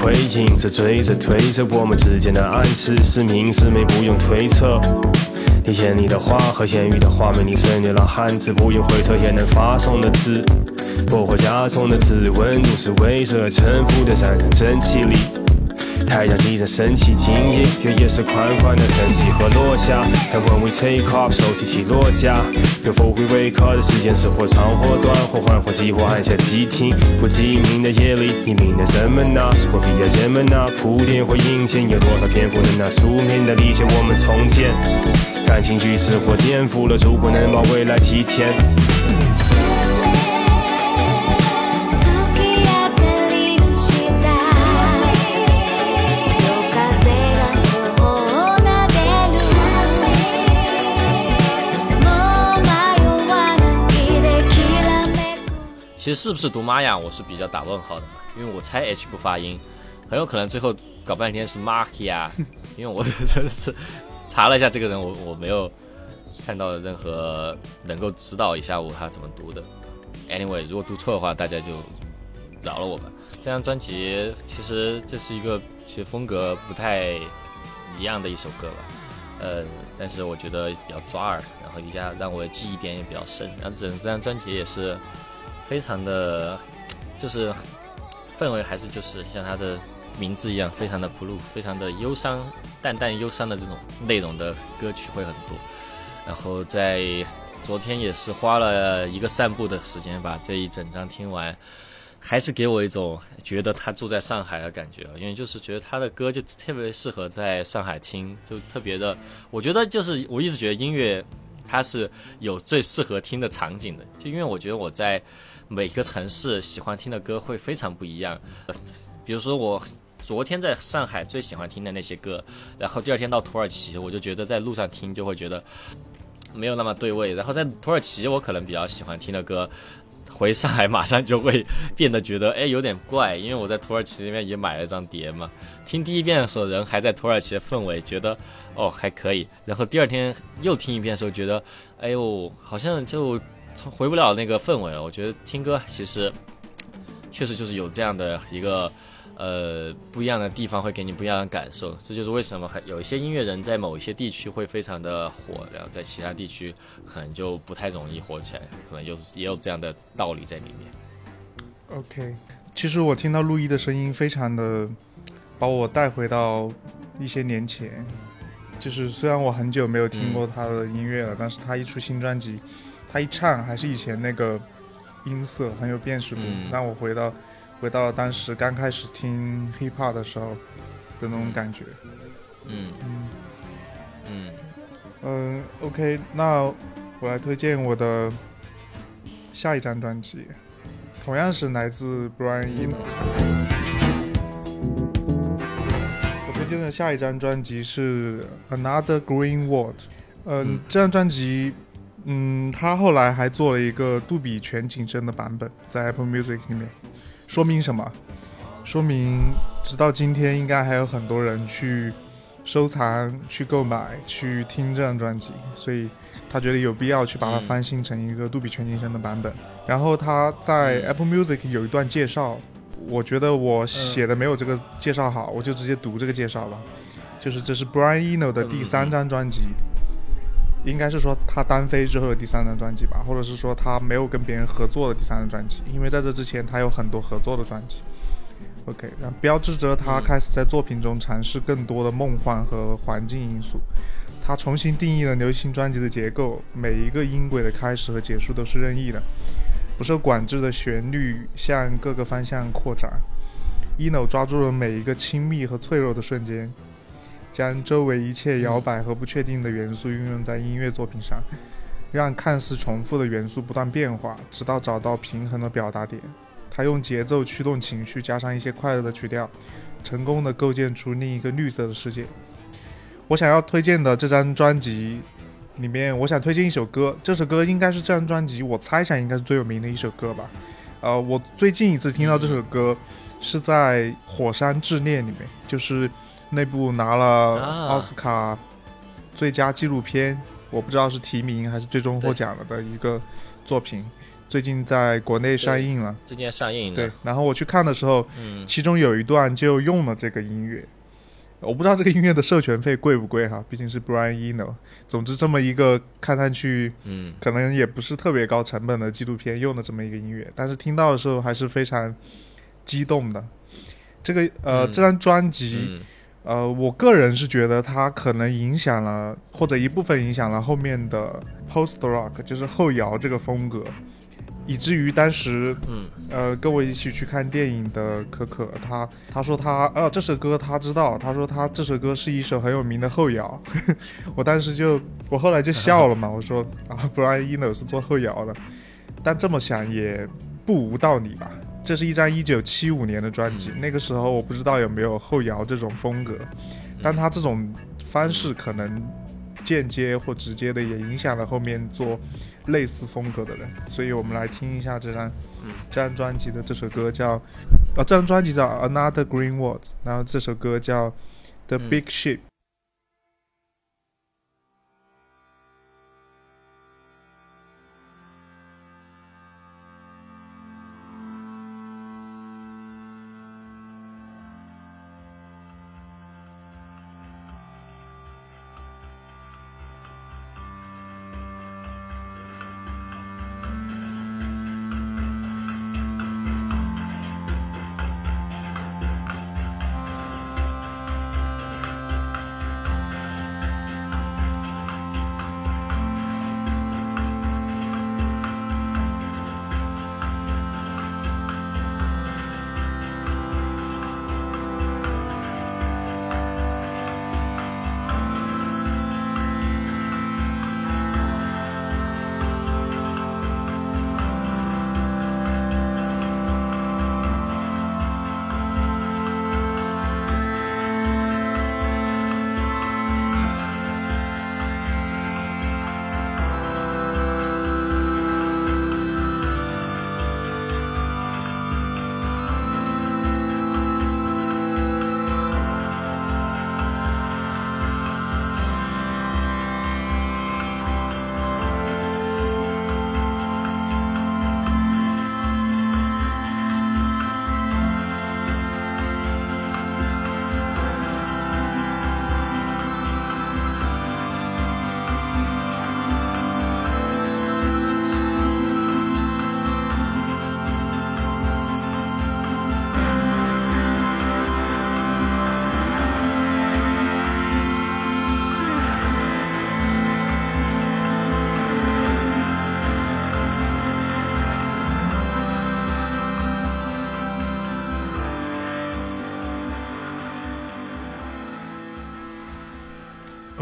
窥影着追着推着我们之间的暗示，是明是昧不用推测。你眼里的花和言语的画面你省略了汉字，不用回测也能发送的字。不回家中的字，温度是围着沉浮的闪闪蒸汽里。太阳依然升起今夜，月夜是款款的升起和落下。And when we take off，收起起落架。有否会 wake up 的时间是或长或短，或缓或急，或按下急停。不记名的夜里，你明的什么呢？是或 via 什么呢？铺垫或引荐，有多少篇幅能拿书面的理解我们重建？感情举止或颠覆了，如果能把未来提前。其实是不是读玛雅，我是比较打问号的嘛，因为我猜 H 不发音，很有可能最后搞半天是 Markia，因为我真的是查了一下这个人，我我没有看到任何能够指导一下我他怎么读的。Anyway，如果读错的话，大家就饶了我吧。这张专辑其实这是一个其实风格不太一样的一首歌吧，呃，但是我觉得比较抓耳，然后一下让我的记忆点也比较深，然后整这张专辑也是非常的，就是氛围还是就是像他的名字一样，非常的 blue，非常的忧伤，淡淡忧伤的这种内容的歌曲会很多。然后在昨天也是花了一个散步的时间把这一整张听完，还是给我一种觉得他住在上海的感觉，因为就是觉得他的歌就特别适合在上海听，就特别的，我觉得就是我一直觉得音乐它是有最适合听的场景的，就因为我觉得我在每个城市喜欢听的歌会非常不一样，比如说我。昨天在上海最喜欢听的那些歌，然后第二天到土耳其，我就觉得在路上听就会觉得没有那么对味。然后在土耳其，我可能比较喜欢听的歌，回上海马上就会变得觉得哎有点怪，因为我在土耳其那边也买了一张碟嘛。听第一遍的时候，人还在土耳其的氛围，觉得哦还可以。然后第二天又听一遍的时候，觉得哎呦好像就回不了那个氛围了。我觉得听歌其实确实就是有这样的一个。呃，不一样的地方会给你不一样的感受，这就是为什么很有一些音乐人在某一些地区会非常的火，然后在其他地区可能就不太容易火起来，可能就是也有这样的道理在里面。OK，其实我听到陆毅的声音，非常的把我带回到一些年前。就是虽然我很久没有听过他的音乐了，但是他一出新专辑，他一唱还是以前那个音色很有辨识度，嗯。让我回到回到当时刚开始听 hip hop 的时候的那种感觉。嗯。嗯。嗯。嗯，OK，那我来推荐我的下一张专辑，同样是来自 Brian Eno。我推荐的下一张专辑是 Another Green World。嗯嗯，这张专辑，嗯，他后来还做了一个杜比全景声的版本，在 Apple Music 里面。说明什么？说明直到今天，应该还有很多人去收藏、去购买、去听这张专辑，所以他觉得有必要去把它嗯翻新成一个杜比全景声的版本。然后他在嗯 Apple Music 有一段介绍，我觉得我写的没有这个介绍好，我就直接读这个介绍吧。就是这是 Brian Eno 的第三张专辑，应该是说他单飞之后的第三张专辑吧，或者是说他没有跟别人合作的第三张专辑，因为在这之前他有很多合作的专辑。OK，然后标志着他开始在作品中尝试更多的梦幻和环境因素。他重新定义了流行专辑的结构，每一个音轨的开始和结束都是任意的，不受管制的旋律向各个方向扩展。Eno 抓住了每一个亲密和脆弱的瞬间，将周围一切摇摆和不确定的元素运用在音乐作品上，让看似重复的元素不断变化，直到找到平衡的表达点。他用节奏驱动情绪，加上一些快乐的曲调，成功的构建出另一个绿色的世界。我想要推荐的这张专辑里面，我想推荐一首歌，这首歌应该是这张专辑我猜想应该是最有名的一首歌吧。呃，我最近一次听到这首歌是在《火山之恋》里面，就是那部拿了啊。奥斯卡最佳纪录片，我不知道是提名还是最终获奖了的一个作品，最近在国内上映了。最近要上映对，，然后我去看的时候，嗯。其中有一段就用了这个音乐，我不知道这个音乐的授权费贵不贵哈，毕竟是 Brian Eno。总之，这么一个看上去嗯。可能也不是特别高成本的纪录片用的这么一个音乐，但是听到的时候还是非常激动的。这个呃，嗯。这张专辑，嗯呃，我个人是觉得它可能影响了，或者一部分影响了后面的 post rock，就是后摇这个风格，以至于当时嗯。呃，跟我一起去看电影的可可，他他说他呃这首歌他知道，他说他这首歌是一首很有名的后摇，我当时就我后来就笑了嘛，我说啊，Brian Eno 是做后摇的，但这么想也不无道理吧。这是一张一九七五年的专辑，那个时候我不知道有没有后摇这种风格，但他这种方式可能间接或直接的也影响了后面做类似风格的人，所以我们来听一下这张这张专辑的这首歌叫，哦，这张专辑叫 Another Green World，然后这首歌叫 The 嗯。Big Ship。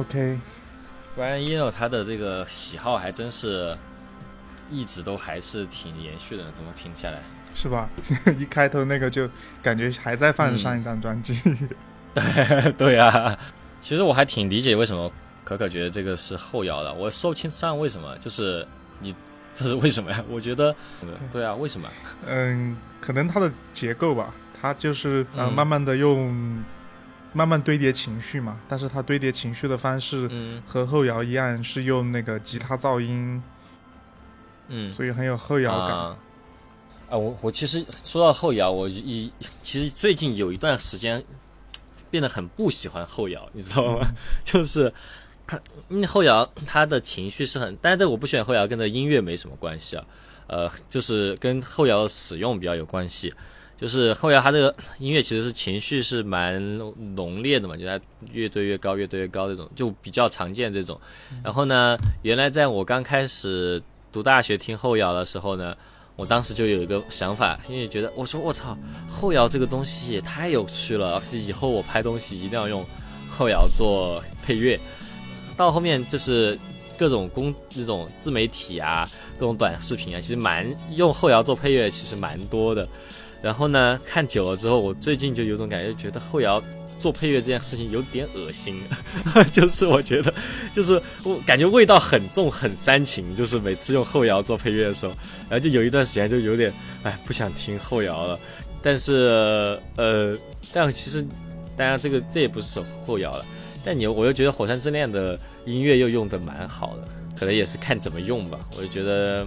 OK，Brian Eno 他的这个喜好还真是一直都还是挺延续的，怎么听下来？是吧？一开头那个就感觉还在放上一张专辑。对啊，其实我还挺理解为什么可可觉得这个是后摇的，我说不清上为什么，就是你这是为什么呀？我觉得，对啊，为什么？嗯，可能它的结构吧，它就是呃嗯慢慢的用慢慢堆叠情绪嘛，但是他堆叠情绪的方式嗯和后摇一样，是用那个吉他噪音，嗯所以很有后摇感。啊。啊，我我其实说到后摇，我一其实最近有一段时间变得很不喜欢后摇，你知道吗？就是因为后摇他的情绪是很，但是我不喜欢后摇，跟这音乐没什么关系啊，呃，就是跟后摇的使用比较有关系。就是后摇它这个音乐其实是情绪是蛮浓烈的嘛，就它越堆越高，越堆越高这种，就比较常见这种。然后呢，原来在我刚开始读大学听后摇的时候呢，我当时就有一个想法，因为觉得我说我操，后摇这个东西也太有趣了，而且以后我拍东西一定要用后摇做配乐。到后面就是各种公这种自媒体啊，各种短视频啊，其实蛮用后摇做配乐，其实蛮多的。然后呢，看久了之后，我最近就有种感觉，觉得后摇做配乐这件事情有点恶心，就是我觉得，就是我感觉味道很重，很煽情，就是每次用后摇做配乐的时候，然后就有一段时间就有点，哎，不想听后摇了。但是呃，但其实当然这个这也不是后摇了，但你我又觉得《火山之恋》的音乐又用的蛮好的，可能也是看怎么用吧。我就觉得，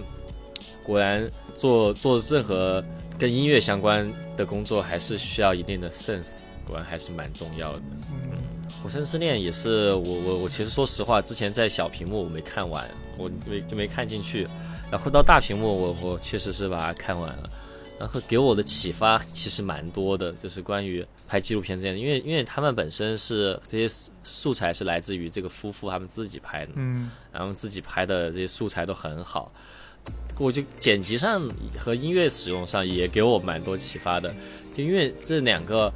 果然做做任何跟音乐相关的工作，还是需要一定的 sense，果然还是蛮重要的。嗯，《火山之恋》也是我我我其实说实话，之前在小屏幕我没看完，我没就没看进去，然后到大屏幕我我确实是把它看完了，然后给我的启发其实蛮多的，就是关于拍纪录片这样的，因为因为他们本身是这些素材是来自于这个夫妇他们自己拍的，嗯，然后自己拍的这些素材都很好，我就剪辑上和音乐使用上也给我蛮多启发的，就因为这两个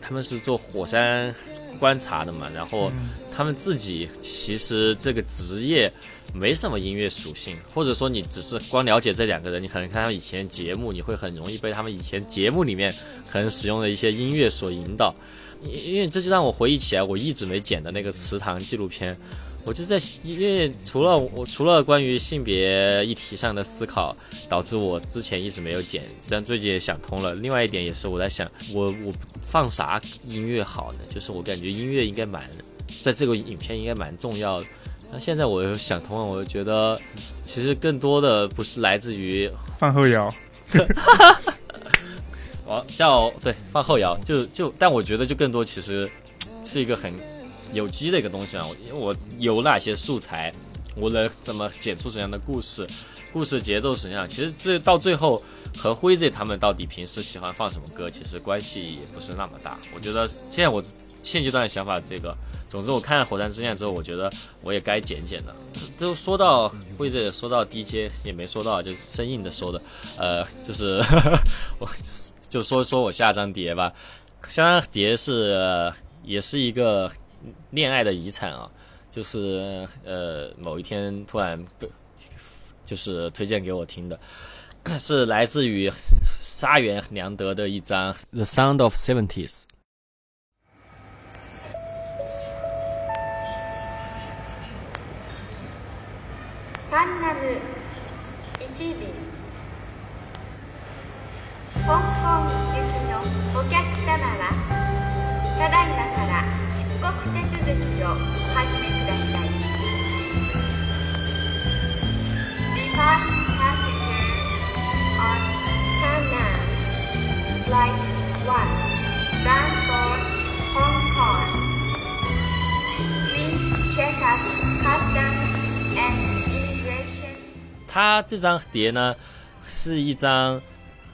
他们是做火山观察的嘛，然后他们自己其实这个职业没什么音乐属性，或者说你只是光了解这两个人，你可能看他们以前节目，你会很容易被他们以前节目里面可能使用的一些音乐所引导，因因为这就让我回忆起来我一直没剪的那个祠堂纪录片。我就在，因为除了我除了关于性别议题上的思考，导致我之前一直没有剪，但最近也想通了。另外一点也是我在想，我我放啥音乐好呢？就是我感觉音乐应该蛮，在这个影片应该蛮重要的。那现在我又想通了，我就觉得其实更多的不是来自于 放后摇，我 叫对放后摇，就就但我觉得就更多其实是一个很有机的一个东西啊。因为我有哪些素材，我能怎么剪出怎样的故事，故事节奏是怎样。其实最到最后和辉子他们到底平时喜欢放什么歌，其实关系也不是那么大。我觉得现在我现阶段的想法，这个，总之我看了《火山之恋》之后，我觉得我也该剪剪了。就说到辉子说到 DJ 也没说到，就生硬的说的，呃，就是 我就说说我下张碟吧。下张碟是、也是一个恋爱的遗产啊，就是呃某一天突然被就是推荐给我听的，是来自于沙原良德的一张《The Sound of Seventies》。単なる一便香港行きのお客様はただいま passengers on Tainan Flight 1 bound for Hong Kong Please check out customs and immigration 它这张碟呢，是一张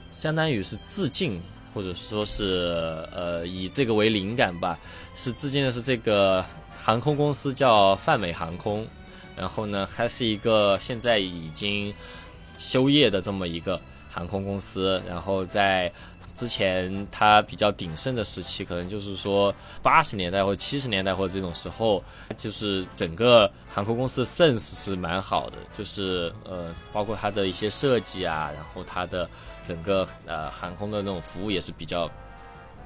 相当于是致敬，或者说是呃以这个为灵感吧，是致敬的是这个航空公司叫泛美航空，然后呢，它是一个现在已经休业的这么一个航空公司，然后在之前它比较鼎盛的时期，可能就是说八十年代或者七十年代或者这种时候，就是整个航空公司的 sense 是蛮好的，就是呃，包括它的一些设计啊，然后它的整个呃航空的那种服务也是比较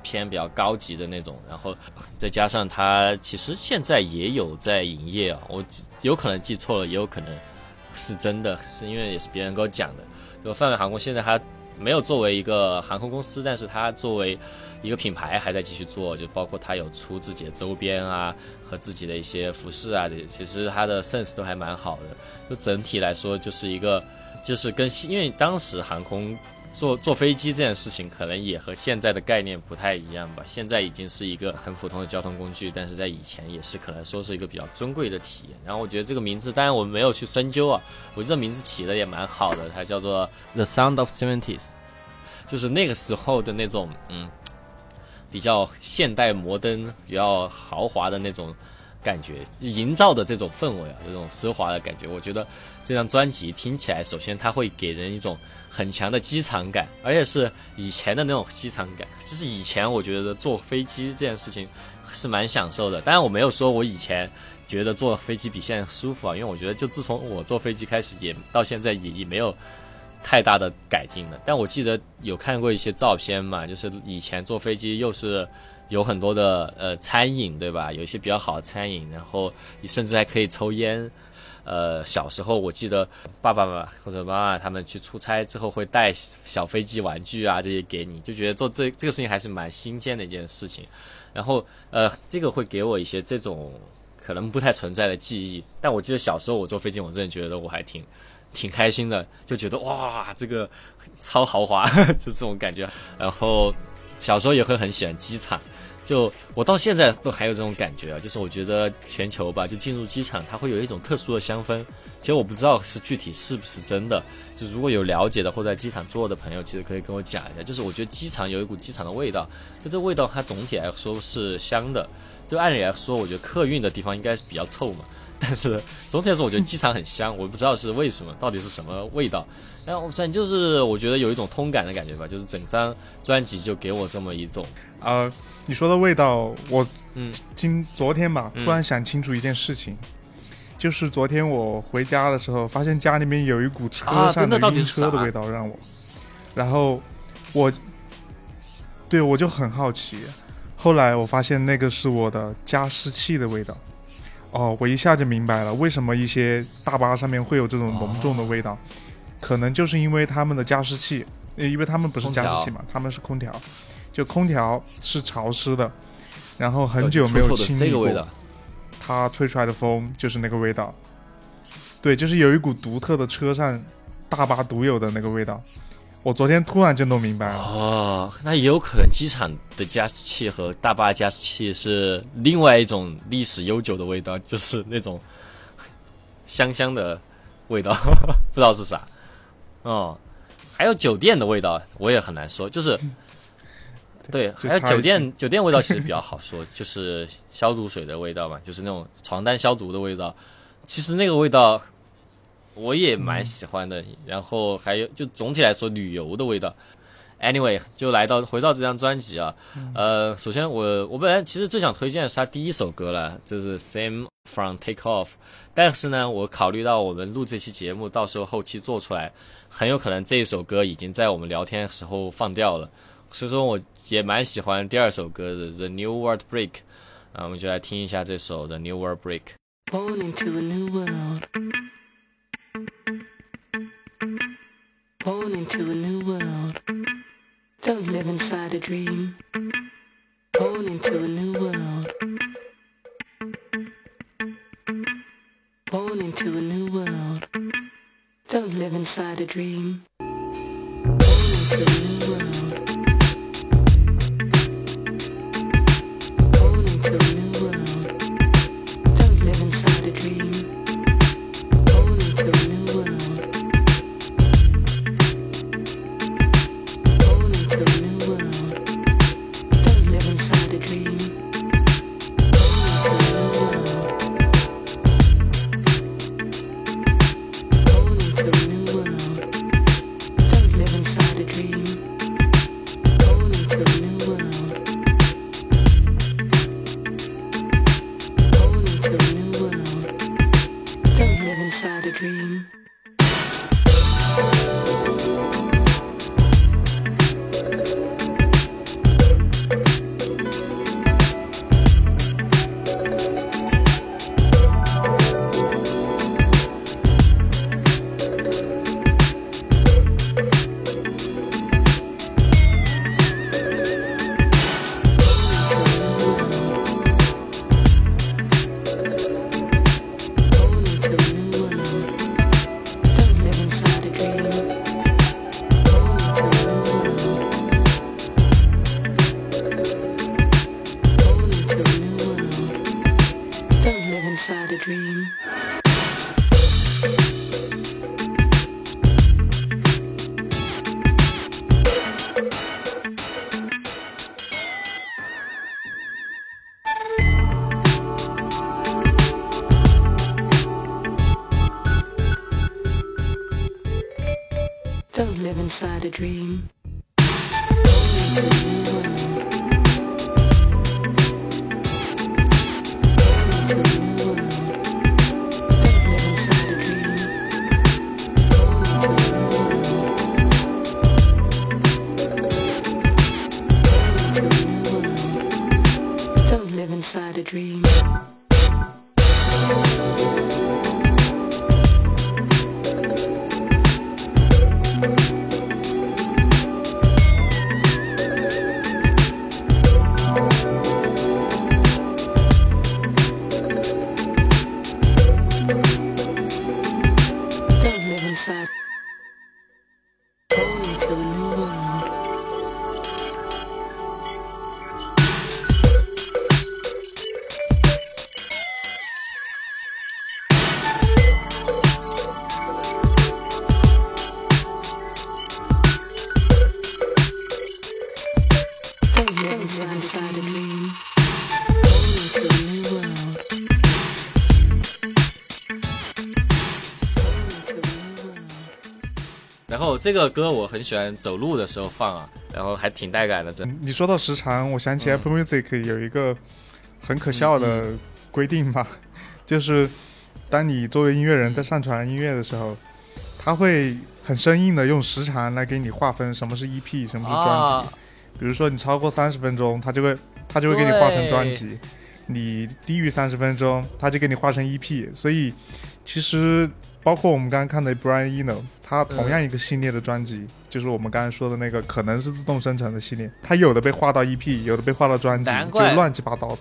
偏比较高级的那种，然后再加上它其实现在也有在营业啊，我有可能记错了，也有可能是真的，是因为也是别人跟我讲的。就泛美航空现在它没有作为一个航空公司，但是它作为一个品牌还在继续做，就包括它有出自己的周边啊和自己的一些服饰啊，这其实它的 sense 都还蛮好的。就整体来说，就是一个就是跟因为当时航空坐坐飞机这件事情，可能也和现在的概念不太一样吧。现在已经是一个很普通的交通工具，但是在以前也是可能说是一个比较尊贵的体验。然后我觉得这个名字，当然我们没有去深究啊，我觉得名字起的也蛮好的，它叫做 The Sound of Seventies，就是那个时候的那种嗯比较现代摩登、比较豪华的那种感觉，营造的这种氛围啊，这种奢华的感觉，我觉得这张专辑听起来，首先它会给人一种很强的机场感，而且是以前的那种机场感。就是以前我觉得坐飞机这件事情是蛮享受的，当然我没有说我以前觉得坐飞机比现在舒服啊，因为我觉得就自从我坐飞机开始，也到现在也也没有太大的改进了。但我记得有看过一些照片嘛，就是以前坐飞机又是有很多的呃餐饮，对吧？有一些比较好的餐饮，然后你甚至还可以抽烟。呃，小时候我记得爸爸妈妈或者妈妈他们去出差之后会带小飞机玩具啊这些给你，就觉得做这这个事情还是蛮新鲜的一件事情。然后呃，这个会给我一些这种可能不太存在的记忆。但我记得小时候我坐飞机，我真的觉得我还挺挺开心的，就觉得哇，这个超豪华，就这种感觉。然后小时候也会很喜欢机场，就我到现在都还有这种感觉啊，就是我觉得全球吧，就进入机场，它会有一种特殊的香氛。其实我不知道是具体是不是真的，就如果有了解的或在机场做的朋友，其实可以跟我讲一下。就是我觉得机场有一股机场的味道，就这味道它总体来说是香的。就按理来说，我觉得客运的地方应该是比较臭嘛。但是总体来说，我觉得机场很香，我不知道是为什么，到底是什么味道。然后反正就是我觉得有一种通感的感觉吧，就是整张专辑就给我这么一种，呃，你说的味道，我嗯今昨天吧，嗯突然想清楚一件事情，就是昨天我回家的时候，发现家里面有一股车啊上真的晕是车的味道，让我，然后我，对我就很好奇，后来我发现那个是我的加湿器的味道。哦，我一下就明白了，为什么一些大巴上面会有这种浓重的味道，可能就是因为他们的加湿器，呃因为他们不是加湿器嘛，他们是空调，就空调是潮湿的，然后很久没有清理过。它吹出来的风就是那个味道。对，就是有一股独特的车上大巴独有的那个味道。我昨天突然就弄明白了，哦，那也有可能机场的加湿器和大巴加湿器是另外一种历史悠久的味道，就是那种香香的味道，不知道是啥。哦，还有酒店的味道，我也很难说，就是对，还有酒店 酒店味道其实比较好说，就是消毒水的味道嘛，就是那种床单消毒的味道。其实那个味道我也蛮喜欢的，然后还有就总体来说旅游的味道。Anyway，就来到回到这张专辑啊，呃，首先我我本来其实最想推荐的是他第一首歌了，就是 Same from Take Off，但是呢，我考虑到我们录这期节目，到时候后期做出来，很有可能这一首歌已经在我们聊天的时候放掉了，所以说我也蛮喜欢第二首歌的 The New World Break，啊，我们就来听一下这首 The New World Break。Born into a new world. Born into a new world. Don't live inside a dream. Born into a new world. Born into a new world. Don't live inside a dream. Born into a new 这个歌我很喜欢走路的时候放啊，然后还挺带感的，这。你说到时长，我想起嗯 Apple Music 有一个很可笑的规定吧，就是当你作为音乐人在上传音乐的时候，他会很生硬的用时长来给你划分什么是 EP，什么是专辑。啊，比如说你超过三十分钟，他就会他就会给你划成专辑；你低于三十分钟，他就给你划成 EP。所以其实包括我们刚刚看的 Brian Eno，他同样一个系列的专辑，就是我们刚才说的那个可能是自动生成的系列，它有的被划到 EP，有的被划到专辑，就乱七八糟的。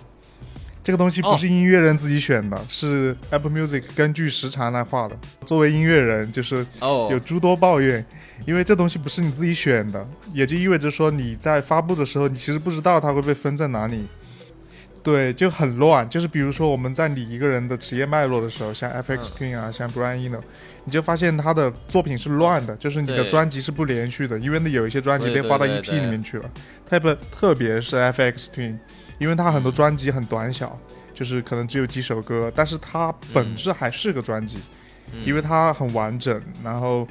这个东西不是音乐人自己选的，是 Apple Music 根据时长来画的。作为音乐人，就是哦，有诸多抱怨，因为这东西不是你自己选的，也就意味着说你在发布的时候，你其实不知道它会被分在哪里。对，就很乱。就是比如说我们在理一个人的职业脉络的时候，像 FX Twin 啊，像 Brian Eno，你就发现他的作品是乱的，就是你的专辑是不连续的，因为那有一些专辑被划到 EP 里面去了。特别特别是 FX Twin，因为他很多专辑很短小，就是可能只有几首歌，但是它本质还是个专辑。嗯因为它很完整，然后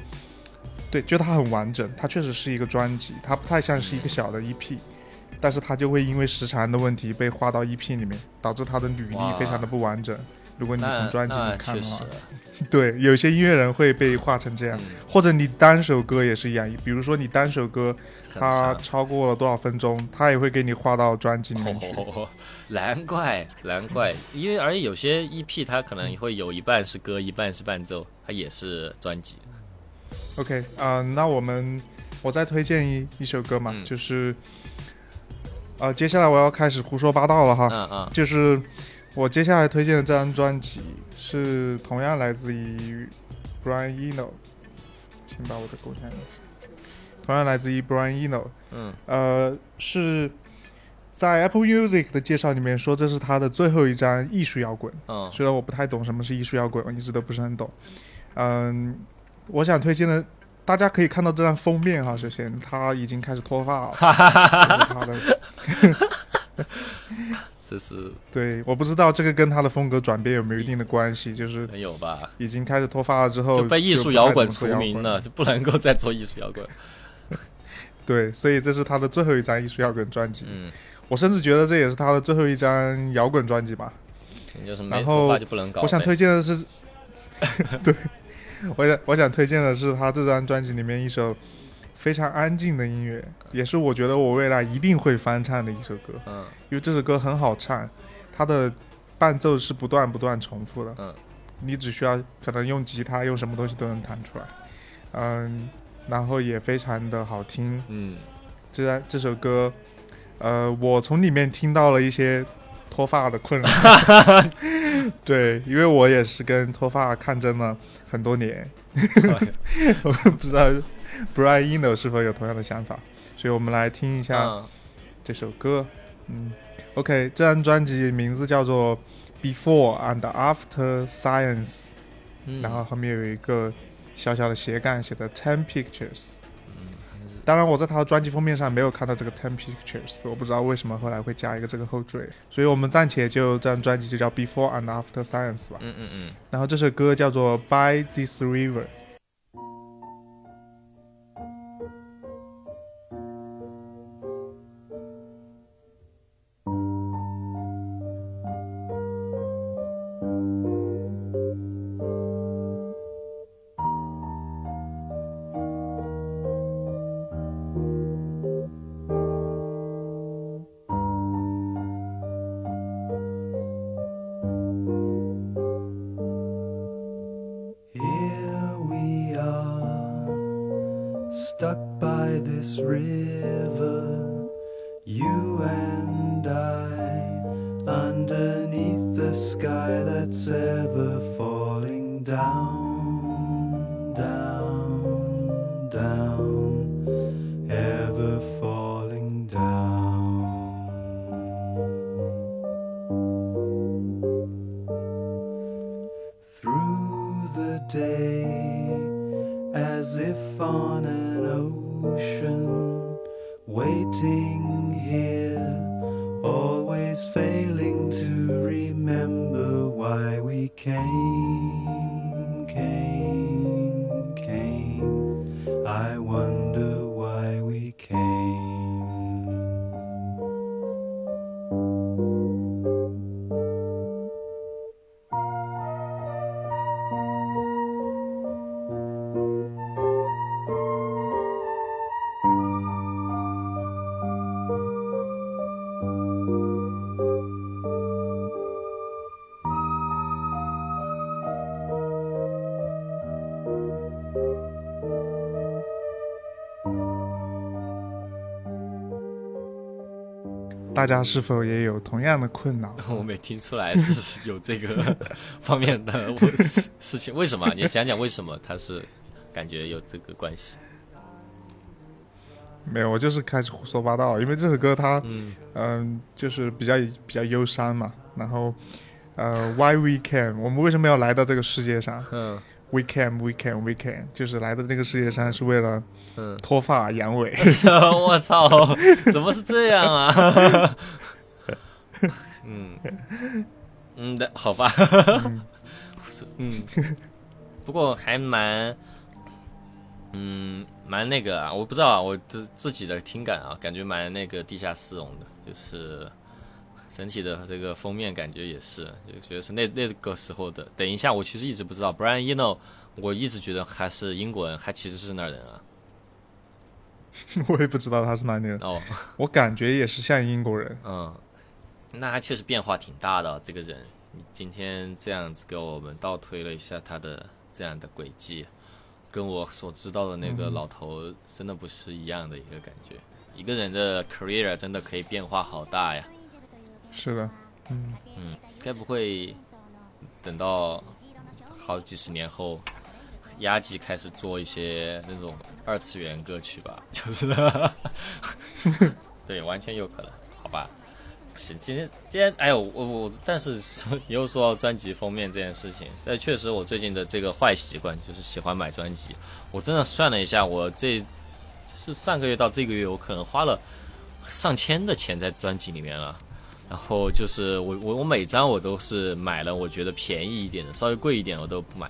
对，就它很完整，它确实是一个专辑，它不太像是一个小的 EP，但是它就会因为时长的问题被划到 EP 里面，导致它的履历非常的不完整。如果你从专辑里看的话，，对，有些音乐人会被画成这样，嗯，或者你单首歌也是一样，比如说你单首歌它超过了多少分钟，它也会给你画到专辑里面去。哦，难怪难怪，因为而且有些 EP 它可能会有一半是歌，一半是伴奏，它也是专辑。OK 啊、那我们我再推荐一一首歌嘛，嗯。就是呃，接下来我要开始胡说八道了哈，嗯嗯，就是我接下来推荐的这张专辑是同样来自于 Brian Eno，先把我的勾下来，同样来自于 Brian Eno，嗯呃，是在 Apple Music 的介绍里面说这是他的最后一张艺术摇滚。嗯虽然我不太懂什么是艺术摇滚，我一直都不是很懂。嗯，我想推荐的，大家可以看到这张封面哈，首先他已经开始脱发了，这是他的这是对，我不知道这个跟他的风格转变有没有一定的关系，就是没有吧？已经开始脱发了之后就被艺术摇滚除怎么做摇滚名了，就不能够再做艺术摇滚。对，所以这是他的最后一张艺术摇滚专辑。嗯，我甚至觉得这也是他的最后一张摇滚专辑吧。你就是然后没头发就不能搞。我想推荐的是，对，我想我想推荐的是他这张专辑里面一首非常安静的音乐，也是我觉得我未来一定会翻唱的一首歌，嗯。因为这首歌很好唱，它的伴奏是不断不断重复的，嗯，你只需要可能用吉他用什么东西都能弹出来，嗯，然后也非常的好听，嗯。这这首歌，呃，我从里面听到了一些脱发的困扰。对，因为我也是跟脱发抗争了很多年，我不知道 Brian Eno 是否有同样的想法，所以我们来听一下嗯这首歌。嗯，OK，这张专辑名字叫做 Before and After Science，、嗯，然后后面有一个小小的斜杠，写的 Ten Pictures。当然，我在他的专辑封面上没有看到这个 Ten Pictures，我不知道为什么后来会加一个这个后缀，所以我们暂且就这张专辑就叫 Before and After Science 吧。嗯嗯嗯，然后这首歌叫做 By This River。大家是否也有同样的困扰？我没听出来是有这个 方面的事事情，为什么？你想讲为什么他是感觉有这个关系？没有，我就是开始胡说八道，因为这首歌它嗯嗯、就是比较比较忧伤嘛。然后呃，Why we can，我们为什么要来到这个世界上嗯？We can, we can, we can，就是来到这个世界上是为了嗯，脱发阳痿。我操，怎么是这样啊？嗯嗯的，好吧，嗯，不过还蛮，嗯，蛮那个啊，我不知道啊，我自自己的听感啊，感觉蛮那个地下丝绒的，就是整体的这个封面感觉也是，就觉得是那那个时候的。等一下，我其实一直不知道，Brian Eno，我一直觉得还是英国人，还其实是那儿人啊。我也不知道他是哪里人，哦，我感觉也是像英国人。嗯，那他确实变化挺大的，这个人。你今天这样子给我们倒推了一下他的这样的轨迹，跟我所知道的那个老头真的不是一样的一个感觉。一个人的 career 真的可以变化好大呀。是的，嗯嗯，该不会等到好几十年后，压吉开始做一些那种二次元歌曲吧？就是，对，完全有可能，好吧？行，今天今天，哎呦，我我，但是说又说到专辑封面这件事情，但确实我最近的这个坏习惯就是喜欢买专辑。我真的算了一下，我这是上个月到这个月，我可能花了上千的钱在专辑里面了。然后就是我我我每张我都是买了，我觉得便宜一点的，稍微贵一点我都不买。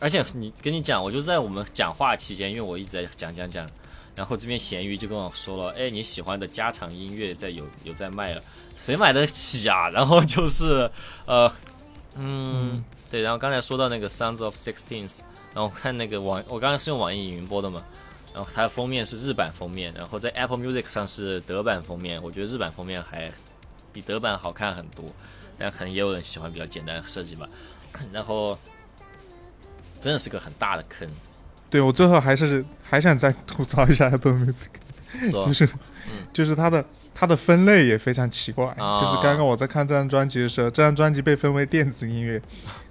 而且你跟你讲，我就在我们讲话期间，因为我一直在讲讲讲，然后这边咸鱼就跟我说了，哎，你喜欢的加长音乐在有有在卖了，谁买得起啊？然后就是呃嗯对，然后刚才说到那个 Sounds of Sixteens，然后看那个网，我刚才是用网易云播的嘛，然后它的封面是日版封面，然后在 Apple Music 上是德版封面，我觉得日版封面还比德版好看很多，但可能也有人喜欢比较简单的设计吧。然后真的是个很大的坑，对我最后还是还想再吐槽一下 Apple Music，就是、就是它的它的分类也非常奇怪。啊就是刚刚我在看这张专辑的时候，这张专辑被分为电子音乐，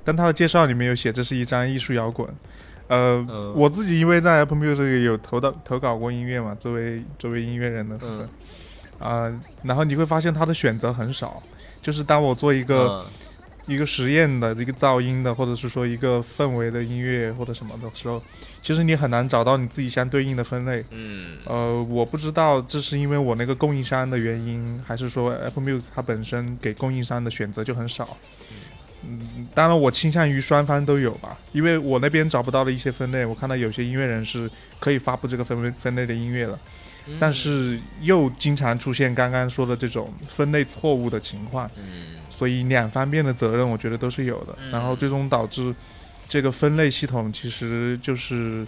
但它的介绍里面有写这是一张艺术摇滚。呃，嗯我自己因为在 Apple Music 有投到投稿过音乐嘛，作为作为音乐人的部分，啊、然后你会发现它的选择很少。就是当我做一个、嗯一个实验的一个噪音的，或者是说一个氛围的音乐或者什么的时候，其实你很难找到你自己相对应的分类。嗯呃，我不知道这是因为我那个供应商的原因，还是说 Apple Music 它本身给供应商的选择就很少。嗯，当然我倾向于双方都有吧，因为我那边找不到的一些分类，我看到有些音乐人是可以发布这个分类分类的音乐了，但是又经常出现刚刚说的这种分类错误的情况。嗯。所以两方面的责任我觉得都是有的，然后最终导致这个分类系统其实就是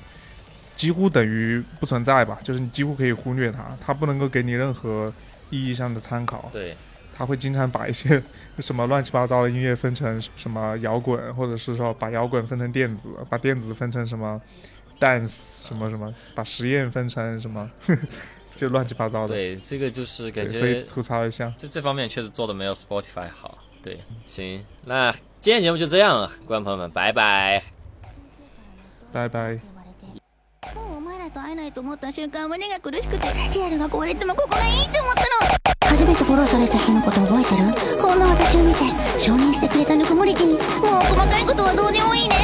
几乎等于不存在吧，就是你几乎可以忽略它，它不能够给你任何意义上的参考，对，它会经常把一些什么乱七八糟的音乐分成什么摇滚，或者是说把摇滚分成电子，把电子分成什么 dance 什么什么，把实验分成什么，就乱七八糟的。对，这个就是感对，所以觉吐槽一下。这这方面确实做的没有 Spotify 好。对，行，那今天节目就这样了，观众朋友们，拜拜。拜拜。もうお前らと会えないと思った瞬間胸が苦しくてヒアルが壊れてもここがいいと思ったの初めてフォローされた日のこと覚えてるこんな私を見て承認してくれたぬくもりティもう細かいことはどうでもいいね